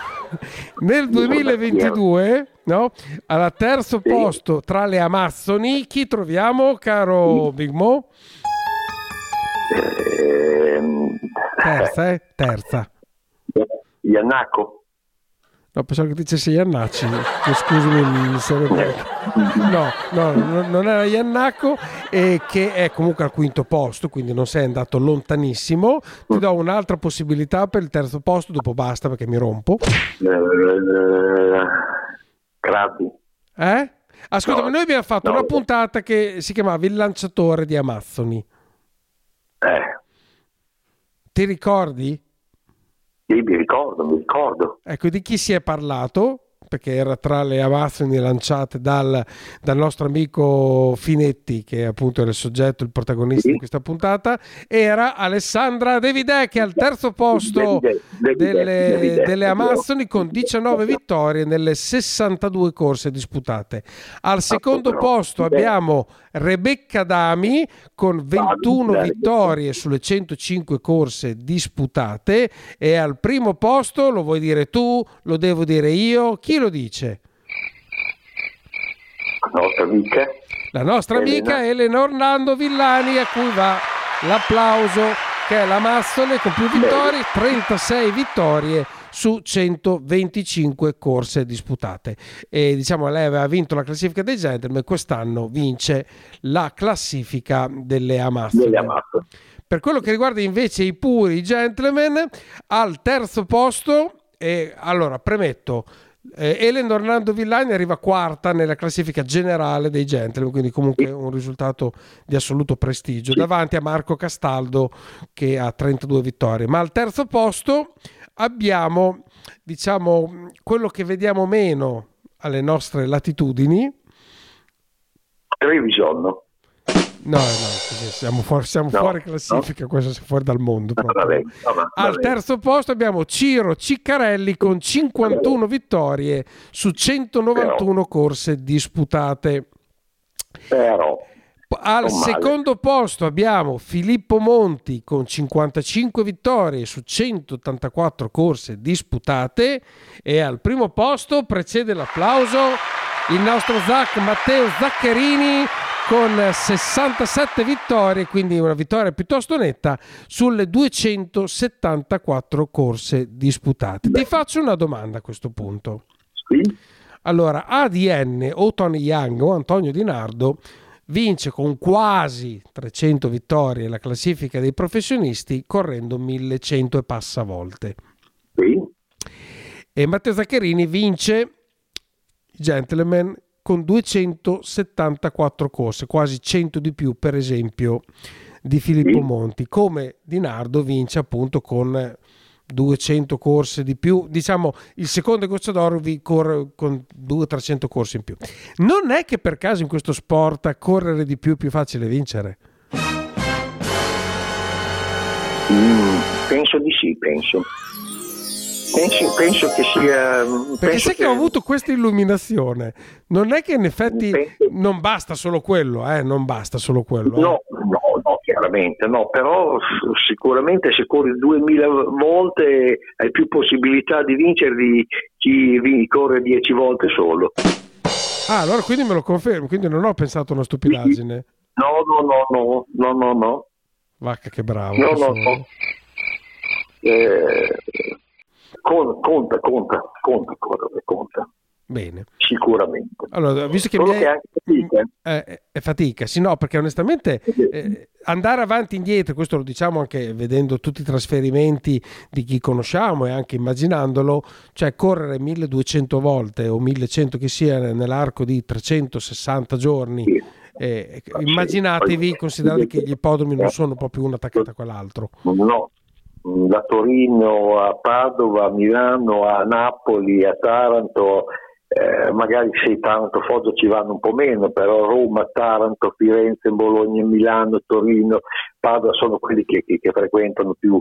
Nel 2022, no? al terzo posto tra le Amazzoni, chi troviamo, caro Big Mo? Ehm, Terza, eh? Terza. Iannacco. No, pensavo che dicessi Iannacci, scusami, mi sarebbe... No, no, no, non era Iannacco, e che è comunque al quinto posto, quindi non sei andato lontanissimo. Ti do un'altra possibilità per il terzo posto, dopo basta perché mi rompo. Crabbi. Eh? Ascoltami, No, noi abbiamo fatto no. una puntata che si chiamava Il lanciatore di Amazzoni. Eh, Ti ricordi? Sì, mi ricordo, mi ricordo. Ecco, di chi si è parlato? perché era tra le amazzoni lanciate dal, dal nostro amico Finetti, che appunto era il soggetto, il protagonista di questa puntata, era Alessandra Davide che è al terzo posto Davide, Davide, delle, Davide, delle Amazzoni con 19 vittorie nelle 62 corse disputate. Al secondo posto abbiamo Rebecca Dami con 21 beh, vittorie sulle 105 corse disputate e al primo posto, lo vuoi dire tu, lo devo dire io, chi lo dice? La nostra amica. La nostra amica Elena Orlando Villani a cui va l'applauso che è la Mazzole con più vittorie, 36 vittorie su 125 corse disputate. E diciamo lei aveva vinto la classifica dei gentleman, quest'anno vince la classifica delle Amazzoni. Per quello che riguarda invece i puri gentleman, al terzo posto, e allora premetto, eh, Elen Orlando Villani arriva quarta nella classifica generale dei gentleman, quindi comunque un risultato di assoluto prestigio, davanti a Marco Castaldo che ha 32 vittorie. Ma al terzo posto abbiamo, diciamo, quello che vediamo meno alle nostre latitudini, Trevision. No, no, siamo fuori, siamo No, fuori classifica, questo è fuori dal mondo. proprio. Vabbè, vabbè, Al terzo posto abbiamo Ciro Ciccarelli con 51 vittorie su 191 corse disputate. Però, Al secondo posto abbiamo Filippo Monti con 55 vittorie su 184 corse disputate. E al primo posto precede l'applauso il nostro Zac Matteo Zaccherini con 67 vittorie, quindi una vittoria piuttosto netta sulle 274 corse disputate. Ti faccio una domanda a questo punto. sì, Allora, ADN o Tony Young o Antonio Di Nardo vince con quasi 300 vittorie la classifica dei professionisti correndo 1100 e passa volte. sì, E Matteo Zaccherini vince gentleman con 274 corse, quasi 100 di più per esempio di Filippo Sì. Monti, come Di Nardo vince appunto con 200 corse di più, diciamo il secondo Goccia d'Oro vi corre con 200-300 corse in più. Non è che per caso in questo sport correre di più è più facile vincere? Mm, penso di sì, penso. Penso, penso che sia... Perché penso sai che ho avuto questa illuminazione. Non è che in effetti non basta solo quello, eh, non basta solo quello. eh. No, no, no, chiaramente no, però sicuramente se corri 2000 volte hai più possibilità di vincere di chi corre 10 volte solo. Ah, allora quindi me lo confermo, quindi non ho pensato a una stupidaggine. No, no, no, no, no, no, no. Vacca che bravo. No, che no, sono. no. Eh, con- conta, conta, conta, conta, conta, Bene. sicuramente. Allora, visto che Solo mi che anche fatica, eh. Eh, è fatica, sì, no, perché onestamente eh, andare avanti e indietro, questo lo diciamo anche vedendo tutti i trasferimenti di chi conosciamo e anche immaginandolo, cioè correre 1200 volte o 1100 che sia nell'arco di 360 giorni. eh, immaginatevi, considerate che gli ippodromi non sono proprio uno attaccato a quell'altro. No, da Torino a Padova, a Milano, a Napoli, a Taranto, eh, magari se tanto Foggia ci vanno un po' meno, però Roma, Taranto, Firenze, Bologna, Milano, Torino, Padova sono quelli che, che- che frequentano più,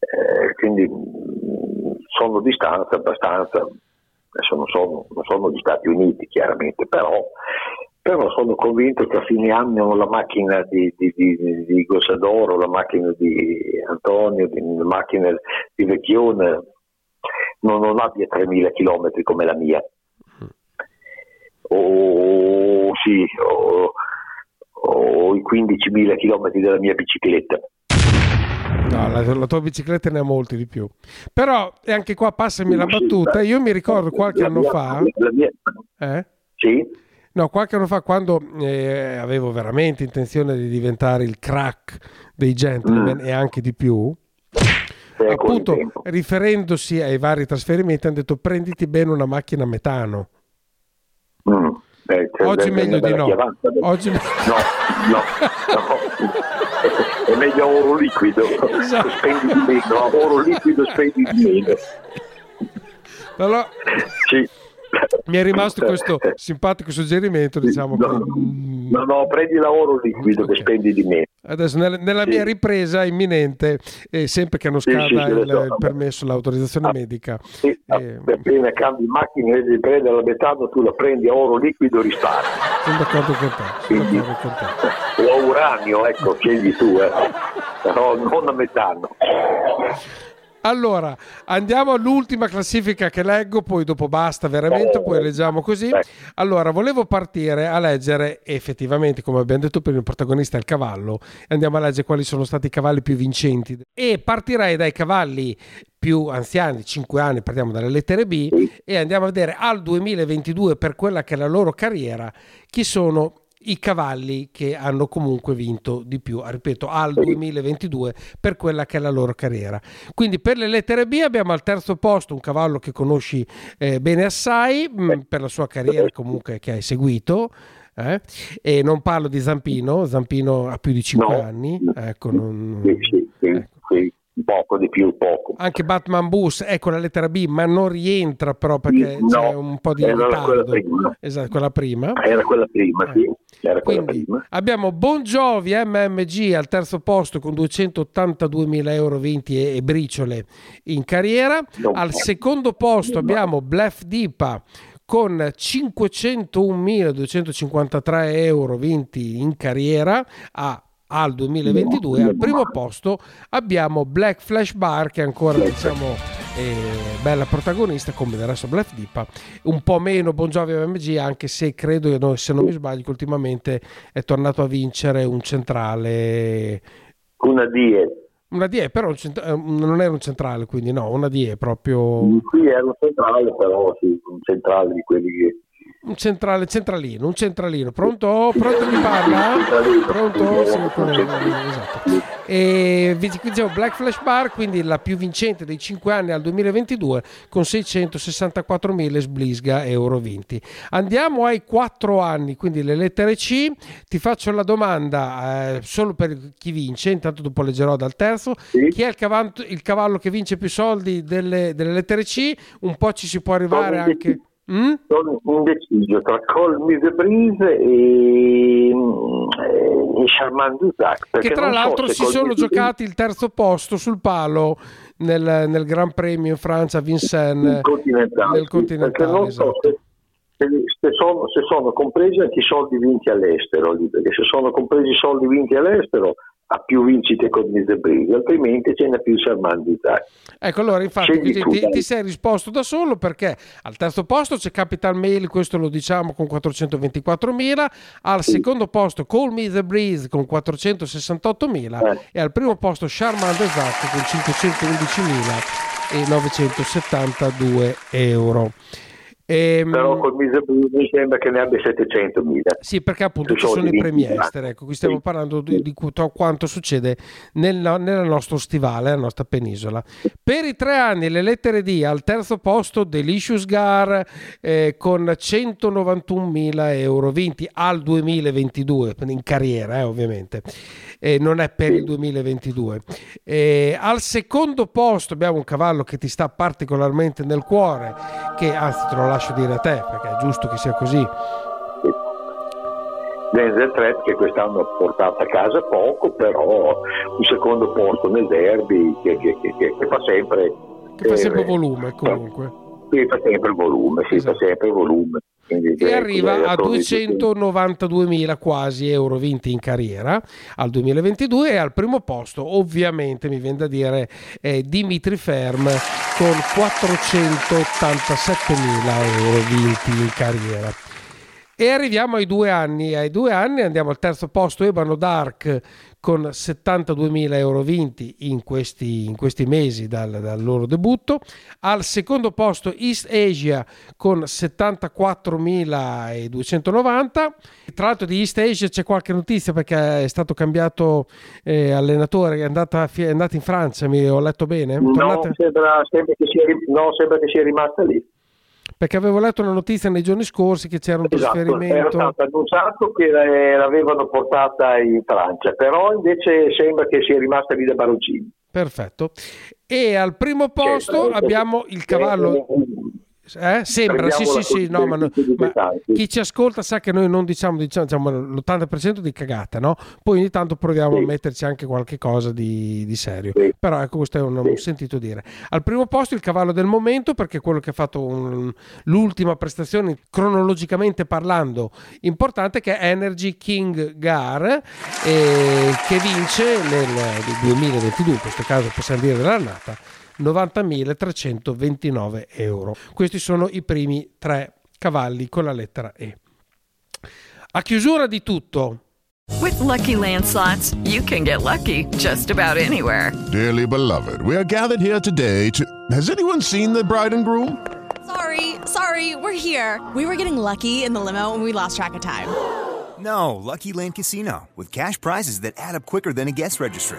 eh, quindi mh, sono distanze abbastanza, adesso non sono, non sono gli Stati Uniti chiaramente, però, però sono convinto che a fine anno la macchina di, di, di, di- Gossadoro, la macchina di Antonio, la macchina di Vecchione non, non abbia 3.000 km come la mia. O, sì, o, o i 15.000 km della mia bicicletta. No, la, la tua bicicletta ne ha molti di più. Però, e anche qua passami la battuta, io mi ricordo qualche anno fa... la mia- Eh? Sì? No, qualche anno fa, quando eh, avevo veramente intenzione di diventare il crack dei gentleman Mm. e anche di più, appunto, riferendosi ai vari trasferimenti, hanno detto prenditi bene una macchina a metano. Mm. Eh, cioè, Oggi è meglio di no. chiavata. Oggi No, no, no. È meglio oro liquido. Esatto. Spendi di meno. Oro liquido spendi di meno. Allora, Sì. Mi è rimasto questo simpatico suggerimento, diciamo. No, che, mm, no, no, prendi lavoro liquido che spendi di meno. Adesso nella, nella mia ripresa imminente, eh, sempre che non Sì, scada sì, sì, lo il, so. il permesso, l'autorizzazione medica, Sì, eh, appena cambi macchina e devi prendere la metano, tu la prendi a oro liquido risparmi. sono d'accordo con te. Quindi- con te. O a uranio, ecco, scegli tu, eh. però non a metano. Allora, andiamo all'ultima classifica che leggo, poi dopo basta veramente, poi leggiamo così. Allora, volevo partire a leggere effettivamente, come abbiamo detto prima, il protagonista è il cavallo. Andiamo a leggere quali sono stati i cavalli più vincenti. E partirei dai cavalli più anziani, 5 anni, partiamo dalle lettere B, e andiamo a vedere al 2022 per quella che è la loro carriera, chi sono i cavalli che hanno comunque vinto di più, ripeto, al 2022 per quella che è la loro carriera. Quindi per le lettere B abbiamo al terzo posto un cavallo che conosci eh, bene assai mh, per la sua carriera comunque che hai seguito. eh. E non parlo di Zampino, Zampino ha più di 5 No. anni, ecco, non- sì, poco di più, poco. anche Batman Bus è con la lettera B, ma non rientra però perché No, c'è un po' di era quella ritardo. prima. Esatto, quella prima. Era quella prima, sì. Era quella Quindi prima. abbiamo Bon Jovi MMG al terzo posto con 282.000 euro vinti e, e briciole in carriera. Non Al secondo posto abbiamo Blef Dipa con 501.253 euro vinti in carriera a- al 2022 al primo posto abbiamo Black Flash Bar che ancora diciamo eh, bella protagonista come del resto Black Dipa un po' meno Bon Jovi MMG anche se credo no, se non mi sbaglio che ultimamente è tornato a vincere un centrale. Una DE. una DE però cent- eh, non era un centrale quindi no una DE proprio. Qui era un centrale, però sì, un centrale di quelli che... un centrale centralino un centralino. Pronto? Pronto mi parla? Pronto? Sì, quello- esatto. E dicevo Black Flash Bar quindi la più vincente dei 5 anni al 2022 con 664.000 sblisga euro vinti. Andiamo ai 4 anni quindi le lettere C. Ti faccio la domanda eh, solo per chi vince. Intanto dopo leggerò dal terzo. Chi è il cavallo, il cavallo che vince più soldi delle, delle lettere C? Un po' ci si può arrivare Sono anche Mm? Sono indeciso tra Me The Breeze e, e Charmant Duzac. che tra l'altro si sono giocati il terzo posto sul palo nel, nel Gran Premio in Francia Vincennes continentale. nel continentale Perché non so esatto. se, se- sono, se sono compresi anche i soldi vinti all'estero, perché se sono compresi i soldi vinti all'estero ha più vincite con Breeze, altrimenti ce n'è più Charmant Duzac. ecco allora infatti tu, ti, ti sei risposto da solo perché al terzo posto c'è Capital Mail questo lo diciamo con 424.000 al secondo posto Call Me The Breeze con 468.000 Eh. e al primo posto Charmant Esatto con 511.972 euro Ehm, Però col Breeze mi sembra che ne abbia 700.000. Sì, perché appunto ci sono i premi esteri. Ecco, qui stiamo parlando di, di qu- quanto succede nel, nel nostro stivale, nella nostra penisola. Per i tre anni, le lettere D al terzo posto, Delicious Gar eh, con 191.000 euro vinti al 2022, in carriera, eh, ovviamente. Eh, non è per il 2022. Eh, al secondo posto abbiamo un cavallo che ti sta particolarmente nel cuore, che anzi te lo lascio dire a te, perché è giusto che sia così. Denzel Trap che quest'anno ha portato a casa poco, però un secondo posto nel derby che, che- che- che- fa sempre... Che fa sempre eh, volume comunque. Sì, fa sempre volume, sì, fa sempre volume. Quindi, E arriva a attori- 292.000 quasi euro vinti in carriera al 2022 e al primo posto ovviamente mi viene da dire è Dimitri Ferm con 487.000 euro vinti in carriera. E arriviamo ai due anni. Ai due anni andiamo al terzo posto Ebano Dark con 72.000 euro vinti in questi, in questi mesi dal, dal loro debutto. Al secondo posto East Asia con 74.290. Tra l'altro di East Asia c'è qualche notizia perché è stato cambiato eh, allenatore, è andata, è andata in Francia, mi ho letto bene? No, sembra, sembra sia, no, sembra che sia rimasta lì. Perché avevo letto una notizia nei giorni scorsi che c'era un Esatto, era trasferimento. stato annunciato che eh, l'avevano portata in Francia, però invece sembra che sia rimasta lì da Baroncini. Perfetto. E al primo posto Certo. abbiamo il cavallo. Eh? Sembra, sì, sì, sì, no, ma, no, ma chi ci ascolta sa che noi non diciamo, diciamo, diciamo l'80% di cagata, no? Poi ogni tanto proviamo sì. a metterci anche qualche cosa di, di serio. Sì. Però ecco, questo è un, un, sentito dire. Al primo posto il cavallo del momento, perché è quello che ha fatto un, l'ultima prestazione cronologicamente parlando importante, che è Energy King Gar, eh, che vince nel 2022, in questo caso possiamo dire dell'annata 90.329 euro. Questi sono i primi tre cavalli con la lettera E. A chiusura di tutto. With lucky landslots, you can get lucky just about anywhere. Dearly beloved, we are gathered here today to. Has anyone seen the bride and groom? Sorry, sorry, we're here. We were getting lucky in the limo and we lost track of time. No, Lucky Land Casino, with cash prizes that add up quicker than a guest registry.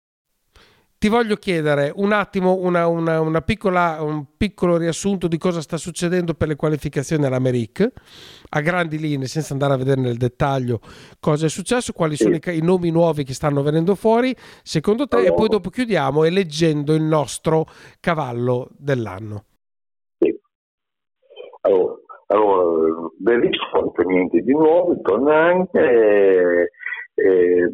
Ti voglio chiedere un attimo una, una, una piccola, un piccolo riassunto di cosa sta succedendo per le qualificazioni all'Americ, a grandi linee, senza andare a vedere nel dettaglio cosa è successo, quali sono i, i nomi nuovi che stanno venendo fuori, secondo te, allora. e poi dopo chiudiamo eleggendo il nostro cavallo dell'anno. Allora, allora Berlusconi niente di nuovo, torna anche eh, eh,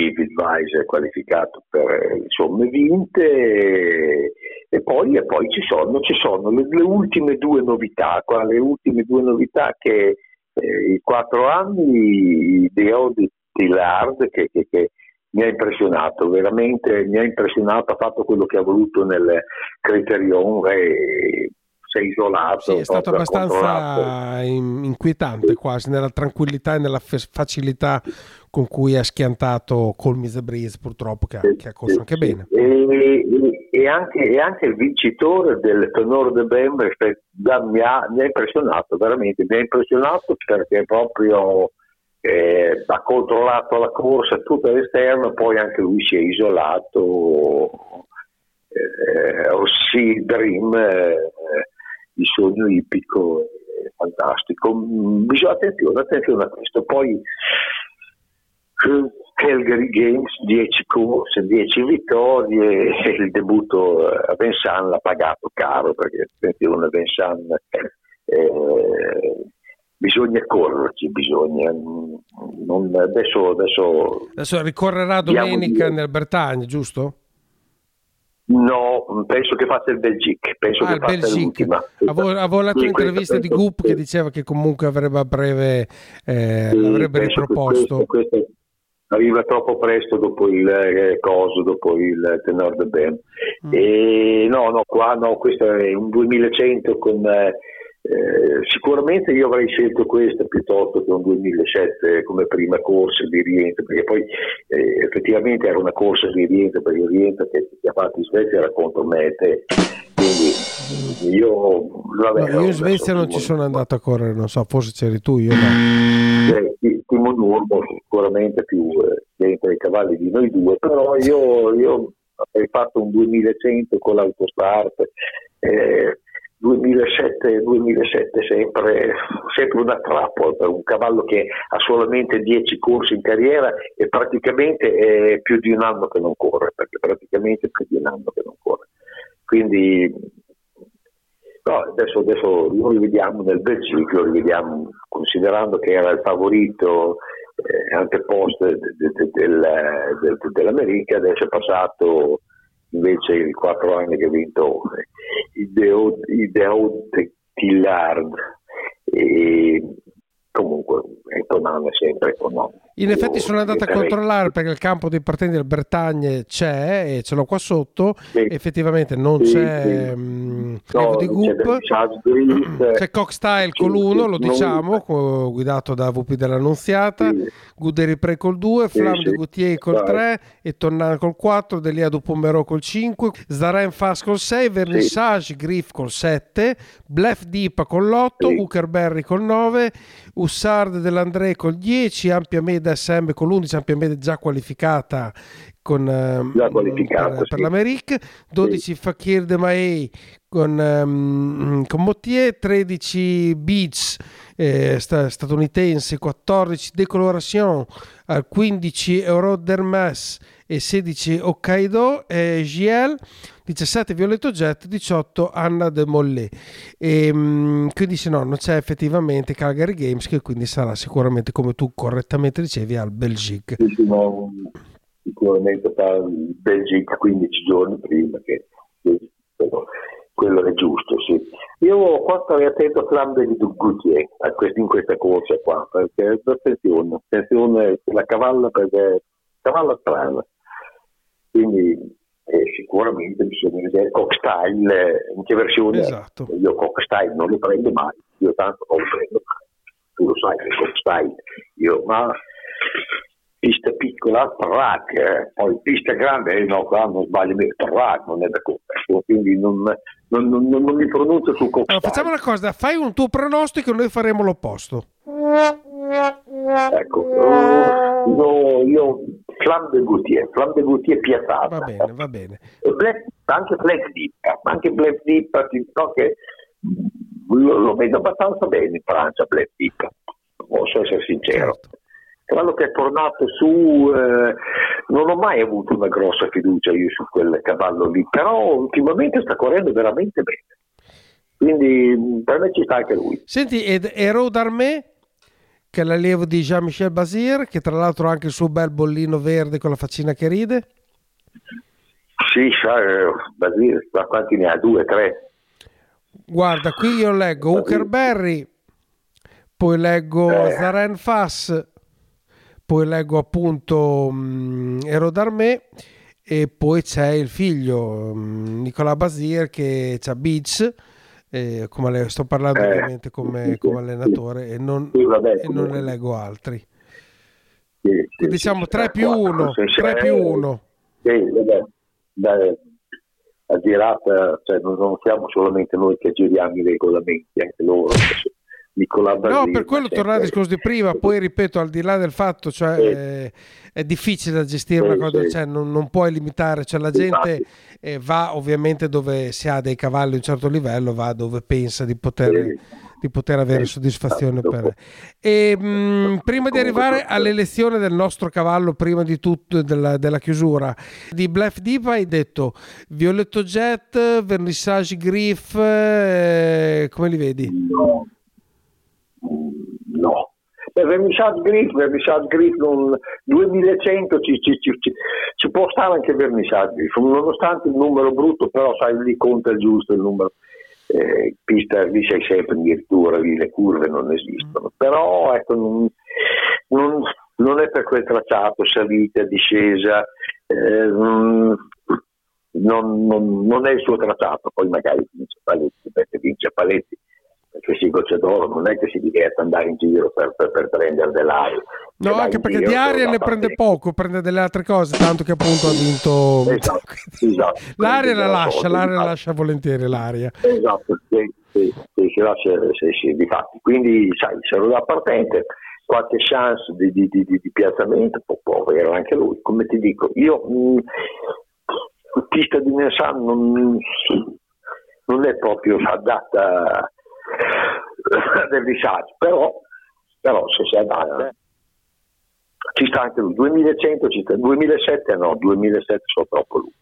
Vivid Vice è qualificato per somme vinte e, poi, e poi, ci sono, ci sono le, le, ultime due novità, qua, le ultime due novità che eh, i quattro anni di Audi Tillard che, che, che mi ha impressionato, veramente mi ha impressionato, ha fatto quello che ha voluto nel Criterion e sei isolato. Sì, è stato abbastanza inquietante quasi nella tranquillità e nella facilità con cui ha schiantato the Breeze purtroppo che ha, che ha corso anche bene. E, e, anche, e, anche, il vincitore del Tenor de Bembre mi ha, mi ha impressionato, veramente mi ha impressionato perché proprio eh, ha controllato la corsa tutta l'esterno, poi anche lui si è isolato. Eh, Ossi Dream eh, il sogno ippico è fantastico. Mm, bisogna attenzione, attenzione a questo. Poi eh, Calgary Games, 10 corse, 10 vittorie, il debutto a Vincent l'ha pagato caro perché attenzione Vincent eh, bisogna correrci, bisogna. Mm, non, adesso, adesso, adesso ricorrerà domenica nel Bretagne, giusto? No, penso che faccia il Belgic. Penso ah, che faccia Belgic. l'ultima. Avevo, letto sì, un'intervista di Goop che diceva che comunque avrebbe a breve eh, sì, l'avrebbe riproposto. Questo, questo arriva troppo presto dopo il eh, coso, dopo il tenor de Ben. Mm. E no, no, qua no, questo è un 2100 con eh, eh, sicuramente io avrei scelto questa piuttosto che un 2007 come prima corsa di rientro, perché poi eh, effettivamente era una corsa di rientro per il rientro che, che ha fatto in Svezia era contro me te. Quindi io, vabbè, no, io in Svezia non ci sono andato a correre, non so, forse c'eri tu, io no. Eh, Timo Nurmo sicuramente più eh, dentro i cavalli di noi due, però io, io avrei fatto un 2100 con l'autostart. Eh, 2007-2007 sempre, sempre una trappola per un cavallo che ha solamente 10 corsi in carriera e praticamente è più di un anno che non corre, perché praticamente è più di un anno che non corre. Quindi no, adesso, adesso lo rivediamo nel bel ciclo, lo rivediamo considerando che era il favorito eh, anteposto de, de, de, del, del, dell'America, adesso è passato invece i quattro anni che ha vinto Deote Tillard e comunque Tonano è sempre Tonano. In effetti sono andato a controllare perché il campo dei partenti del Bretagne c'è e ce l'ho qua sotto. Sì. Effettivamente non sì, c'è sì. Mh, no, di Goop. C'è, c'è Cockstyle con l'1, lo diciamo, guidato da VP dell'Annunziata. Sì. Guderi Pre col 2, Flam de Gautier col 3 e Tonnan col 4, Delia Dupomero col 5, Zaren Fast col 6, Vernissage Griff col 7, Blef Deep con l'8, Uckerberry col 9, Ussard dell'André col 10, Ampia Meda SM con l'11, Ampia Meda già qualificata con, ehm, per, sì. per l'Americ, 12 sì. Fakir de Maei con, um, con Mottier, 13 Beach eh, sta- statunitense, 14 Decoloration, al 15 Eurodermas e 16 Hokkaido, e GL, 17 Violetto Jet, 18 Anna de Mollet. E, mm, quindi se no non c'è effettivamente Calgary Games che quindi sarà sicuramente come tu correttamente dicevi al Belgique. Sì, no, sicuramente il Belgique 15 giorni prima che quello, quello è giusto sì. io qua starei attento a Gutier a quest- in questa corsa qua perché attenzione attenzione la cavalla perché cavalla strana quindi eh, sicuramente bisogna vedere Cockstyle eh, in che versione è. Esatto. io Cockstyle non lo prendo mai io tanto non lo prendo mai tu lo sai che Cockstyle io ma pista piccola track eh, poi pista grande eh, no qua non sbaglio track non è da contesto quindi non, non, non, non- mi pronuncio su Cockstyle Allora, facciamo una cosa, fai un tuo pronostico e noi faremo l'opposto. ecco eh, io, io Flamme de Gautier Flamme de Gautier piazzata Va bene, va bene. Black- anche Black Deep anche Black Deep dico che lo, lo vedo abbastanza bene in Francia Black Deep posso essere sincero Certo. Quello che è tornato su eh, non ho mai avuto una grossa fiducia io su quel cavallo lì però ultimamente sta correndo veramente bene. Quindi mh, per me ci sta anche lui. Senti, ed Hero d'Armé, che è l'allievo di Jean-Michel Basir, che tra l'altro ha anche il suo bel bollino verde con la faccina che ride. sì eh, Basile ma quanti ne ha? Due tre? Guarda, qui io leggo Huckerberry, poi leggo Eh. Zaren Fass, poi leggo appunto mh, Hero d'Armé e poi c'è il figlio mh, Nicola Basir che c'ha Beach, eh, come sto parlando Eh, ovviamente come, sì, sì, come allenatore e non, Sì, vabbè, e non ne leggo altri. Sì, sì, Quindi diciamo sì, 3 sì, più quattro, 1, sì, sì, 3 più 1. Sì, vabbè, dai, la girata, cioè non, non siamo solamente noi che giriamo i regolamenti, anche loro. Nicola No, Basile, per quello tornare al discorso di prima, poi ripeto, al di là del fatto, cioè, Sì. eh, è difficile da gestire una Sì, cosa, sì. cioè, non, non puoi limitare, cioè, la gente eh, va ovviamente dove si ha dei cavalli a un certo livello, va dove pensa di poter, di poter avere soddisfazione esatto. per... E, mh, prima di arrivare all'elezione del nostro cavallo, prima di tutto della, della chiusura, di Bluff Deep hai detto Violetto Jet, Vernissage Griff, eh, come li vedi? No, no. Per Vernissage Griff, Vernissage Griff non, 2100 ci, ci- ci- ci- ci può stare anche Vernissage Griff, nonostante il numero brutto, però sai lì conta il giusto il numero. Eh, pista lì sei sempre in virtù, lì le curve non esistono, però ecco, non, non- non è per quel tracciato, salita, discesa, eh, non, non- non- non è il suo tracciato, poi magari vince Paletti, perché vince Paletti, si goccia d'oro, non è che si diverte andare in giro per, per- per prendere dell'aria. No, anche perché di aria ne parte- prende poco, prende delle altre cose, tanto che appunto ha vinto. Esatto, esatto. L'aria la lascia, l'aria la lascia volentieri l'aria. Esatto, sì, sì, sì, lascia, sì, sì, difatti. Quindi, sai, se lo dà partente, qualche chance di, di- di- di- di piazzamento può, può avere anche lui. Come ti dico, io mh, pista di Nessan non, non è proprio adatta del disagio, però, però se si adatta ci sta anche lui. 2100 ci sta, 2007 no, 2007 sono troppo lui.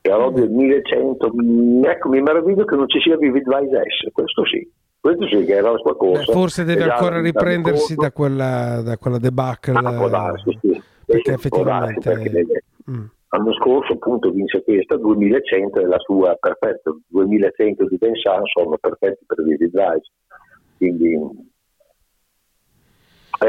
Però 2100, mh, ecco, mi meraviglio che non ci sia Vivid Vice S, questo sì. Questo sì che era la sua Beh, corsa. forse deve ancora riprendersi da quella, da quella debacle. Ah, può darsi, sì. perché può darsi, effettivamente. perché deve- Mm. L'anno scorso appunto vinse questa, 2100 è la sua perfetta, 2100 di Bensan sono perfetti per Vivid Vice. Quindi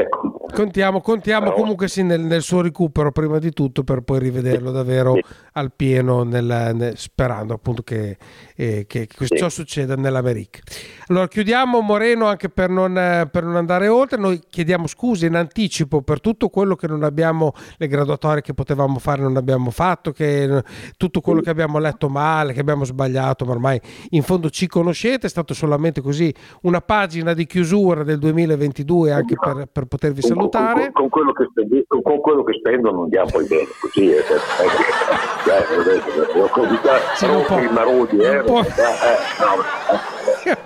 ecco, Contiamo, contiamo Però- comunque sì nel, nel suo recupero prima di tutto per poi rivederlo davvero Sì. al pieno nel- nel- sperando appunto che, eh, che- che Sì. ciò succeda nell'America. Allora chiudiamo Moreno anche per non, per non andare oltre, noi chiediamo scusa in anticipo per tutto quello che non abbiamo, le graduatorie che potevamo fare non abbiamo fatto, che, tutto quello che abbiamo letto male, che abbiamo sbagliato, ma ormai in fondo ci conoscete, è stato solamente così una pagina di chiusura del 2022 anche per, per potervi con, salutare. con- con quello che spendi- con- quello che spendo non diamo poi bene, così è, è, è, non può- rompi i maroni, eh, può- eh, eh, no, eh,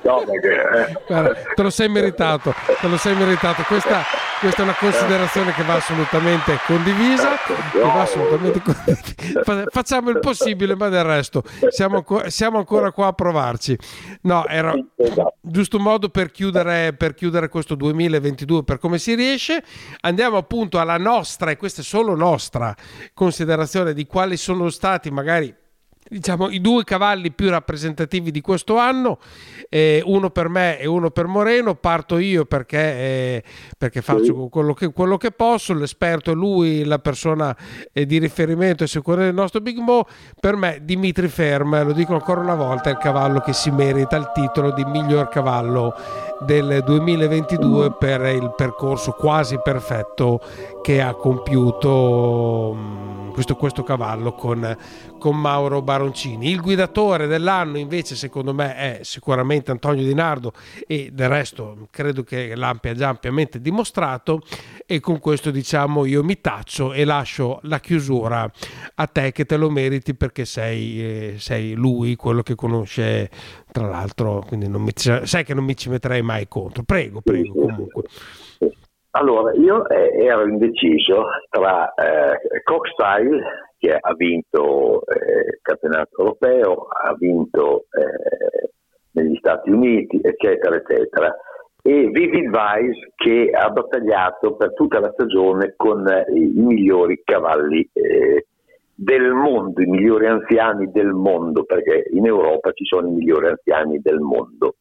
No, perché, eh. Guarda, te lo sei meritato, te lo sei meritato. Questa, questa è una considerazione che va assolutamente condivisa. Che va assolutamente condivisa. Facciamo il possibile, ma del resto siamo, siamo ancora qua a provarci. No, era giusto un modo per chiudere, per chiudere questo 2022 per come si riesce. Andiamo appunto alla nostra, e questa è solo nostra considerazione di quali sono stati magari diciamo, i due cavalli più rappresentativi di questo anno, eh, uno per me e uno per Moreno. Parto io perché, eh, perché faccio quello che, quello che, posso. L'esperto è lui, la persona eh, di riferimento è sicuramente il nostro Big Mo. Per me, Dimitri Ferm, lo dico ancora una volta, è il cavallo che si merita il titolo di miglior cavallo del 2022 per il percorso quasi perfetto che ha compiuto mm, questo, questo cavallo con, con Mauro Baroncini. Il guidatore dell'anno invece secondo me è sicuramente Antonio Di Nardo e del resto credo che l'ampia già ampiamente dimostrato e con questo diciamo io mi taccio e lascio la chiusura a te che te lo meriti perché sei, eh, sei lui quello che conosce tra l'altro quindi non mi, sai che non mi ci metterei mai contro. Prego prego comunque. Allora, io eh, ero indeciso tra eh, Cockstyle, che ha vinto eh, il campionato europeo, ha vinto eh, negli Stati Uniti, eccetera, eccetera, e Vivid Vice, che ha battagliato per tutta la stagione con eh, i migliori cavalli eh, del mondo, i migliori anziani del mondo, perché in Europa ci sono i migliori anziani del mondo,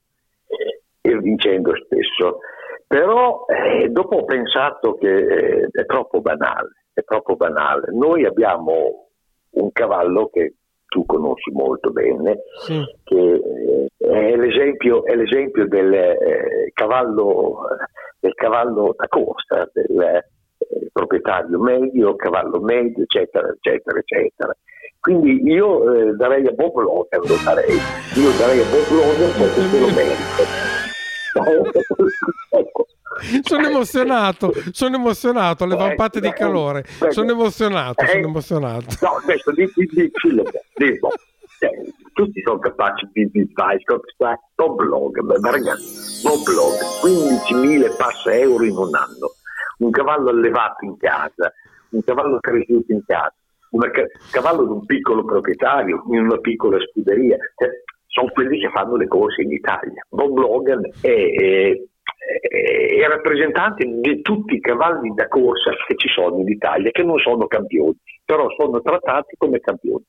e vincendo spesso. Però eh, dopo ho pensato che eh, è troppo banale, è troppo banale. Noi abbiamo un cavallo che tu conosci molto bene, sì. che eh, è, l'esempio, è l'esempio del, eh, cavallo, del cavallo da corsa, del eh, proprietario medio, cavallo medio, eccetera, eccetera, eccetera. Quindi io eh, darei a Bob Logan, lo darei. Io darei a Bob Logan perché se lo merito. sono emozionato, sono emozionato, le vampate di calore, sono emozionato, sono emozionato. No, adesso di, di, di, di tutti sono capaci di fare un blog, ma ragazzi, un blog, 15.000 passa euro in un anno, un cavallo allevato in casa, un cavallo cresciuto in casa, un cavallo di un piccolo proprietario, in una piccola scuderia, cioè, sono quelli che fanno le corse in Italia. Bob Logan è, è, è, rappresentante di tutti i cavalli da corsa che ci sono in Italia, che non sono campioni, però sono trattati come campioni.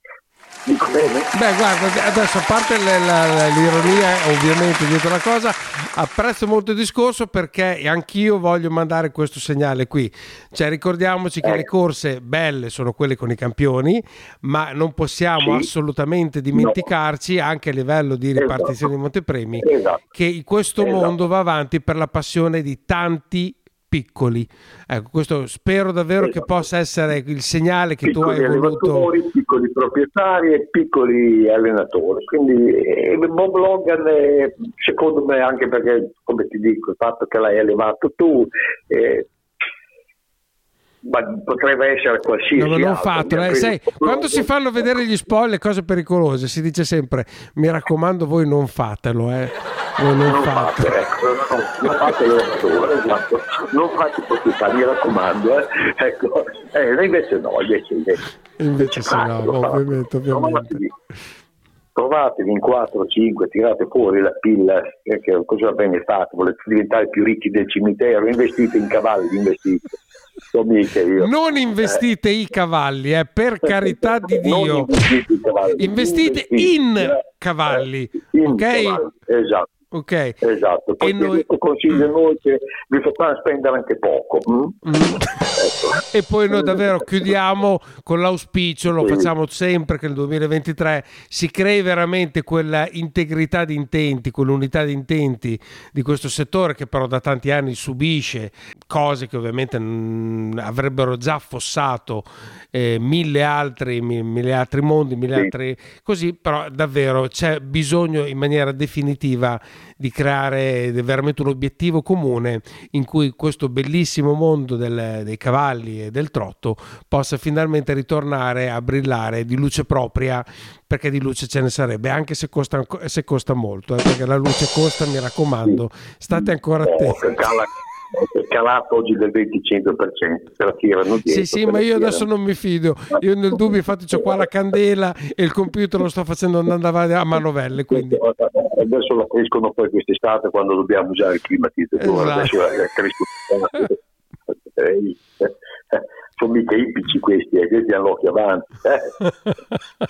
Beh, guarda, adesso a parte l'ironia, ovviamente, dietro la cosa, apprezzo molto il discorso perché anch'io voglio mandare questo segnale qui. Cioè, ricordiamoci che eh. le corse belle sono quelle con i campioni, ma non possiamo sì. assolutamente dimenticarci, no. anche a livello di ripartizione esatto. di montepremi, esatto. che questo esatto. mondo va avanti per la passione di tanti piccoli. Ecco, questo spero davvero esatto. che possa essere il segnale che piccoli tu hai voluto. Piccoli proprietari e piccoli allenatori. Quindi eh, Bob Logan, è, secondo me, anche perché, come ti dico, il fatto che l'hai allevato tu. Eh, ma potrebbe essere qualsiasi no, non altro. fatto, eh, sai, quando si fanno vedere gli spoiler cose pericolose si dice sempre mi raccomando voi non fatelo eh. voi non, non fate, ecco, non fate l'oratore esatto. non fate proprietà mi raccomando eh. ecco. eh, invece no invece, invece, invece sì, no, ovviamente, ovviamente. Provatevi in 4 5, tirate fuori la pilla, eh, che cosa bene fatto, volete diventare più ricchi del cimitero, investite in cavalli, investite non investite i cavalli, eh, per carità di Dio. Investite, investite in cavalli, in ok? Cavalli, esatto. Ok. Esatto, e noi... consiglio noi che vi fa spendere anche poco. Mm? Mm. Ecco. E poi noi davvero chiudiamo con l'auspicio, lo sì. facciamo sempre che nel 2023 si crei veramente quella integrità di intenti, quell'unità di intenti di questo settore che però da tanti anni subisce cose che ovviamente avrebbero già affossato eh, mille, altri, mille altri mondi, mille sì. altri così, però davvero c'è bisogno in maniera definitiva di creare veramente un obiettivo comune in cui questo bellissimo mondo del, dei cavalli e del trotto possa finalmente ritornare a brillare di luce propria perché di luce ce ne sarebbe anche se costa, se costa molto eh, perché la luce costa mi raccomando state ancora attenti è calato oggi del 25%, se la tirano dietro. Sì, sì, ma io adesso non mi fido. Io nel dubbio, infatti, ho qua la candela e il computer lo sto facendo andando avanti a manovelle. Quindi. Adesso la crescono poi quest'estate quando dobbiamo usare il climatizzatore. Esatto. Adesso crescono. Eh, sono mica ipici questi, eh, questi hanno l'occhio avanti. Eh.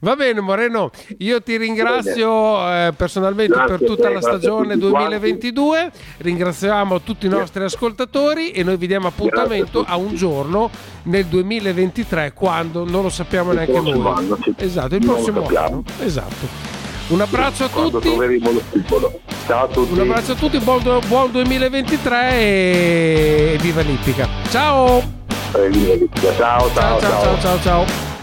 Va bene Moreno, io ti ringrazio eh, personalmente Grazie per tutta la a stagione tutti 2022, ringraziamo tutti i nostri ascoltatori e noi vi diamo appuntamento a, un giorno nel 2023 quando non lo sappiamo Il neanche noi. anno. Esatto, il prossimo anno. Esatto. Un abbraccio a tutti. Ciao a tutti. Un abbraccio a tutti, buon, buon 2023 e viva l'Ippica. Ciao! Eh, Ciao, ciao, ciao, ciao, ciao. ciao.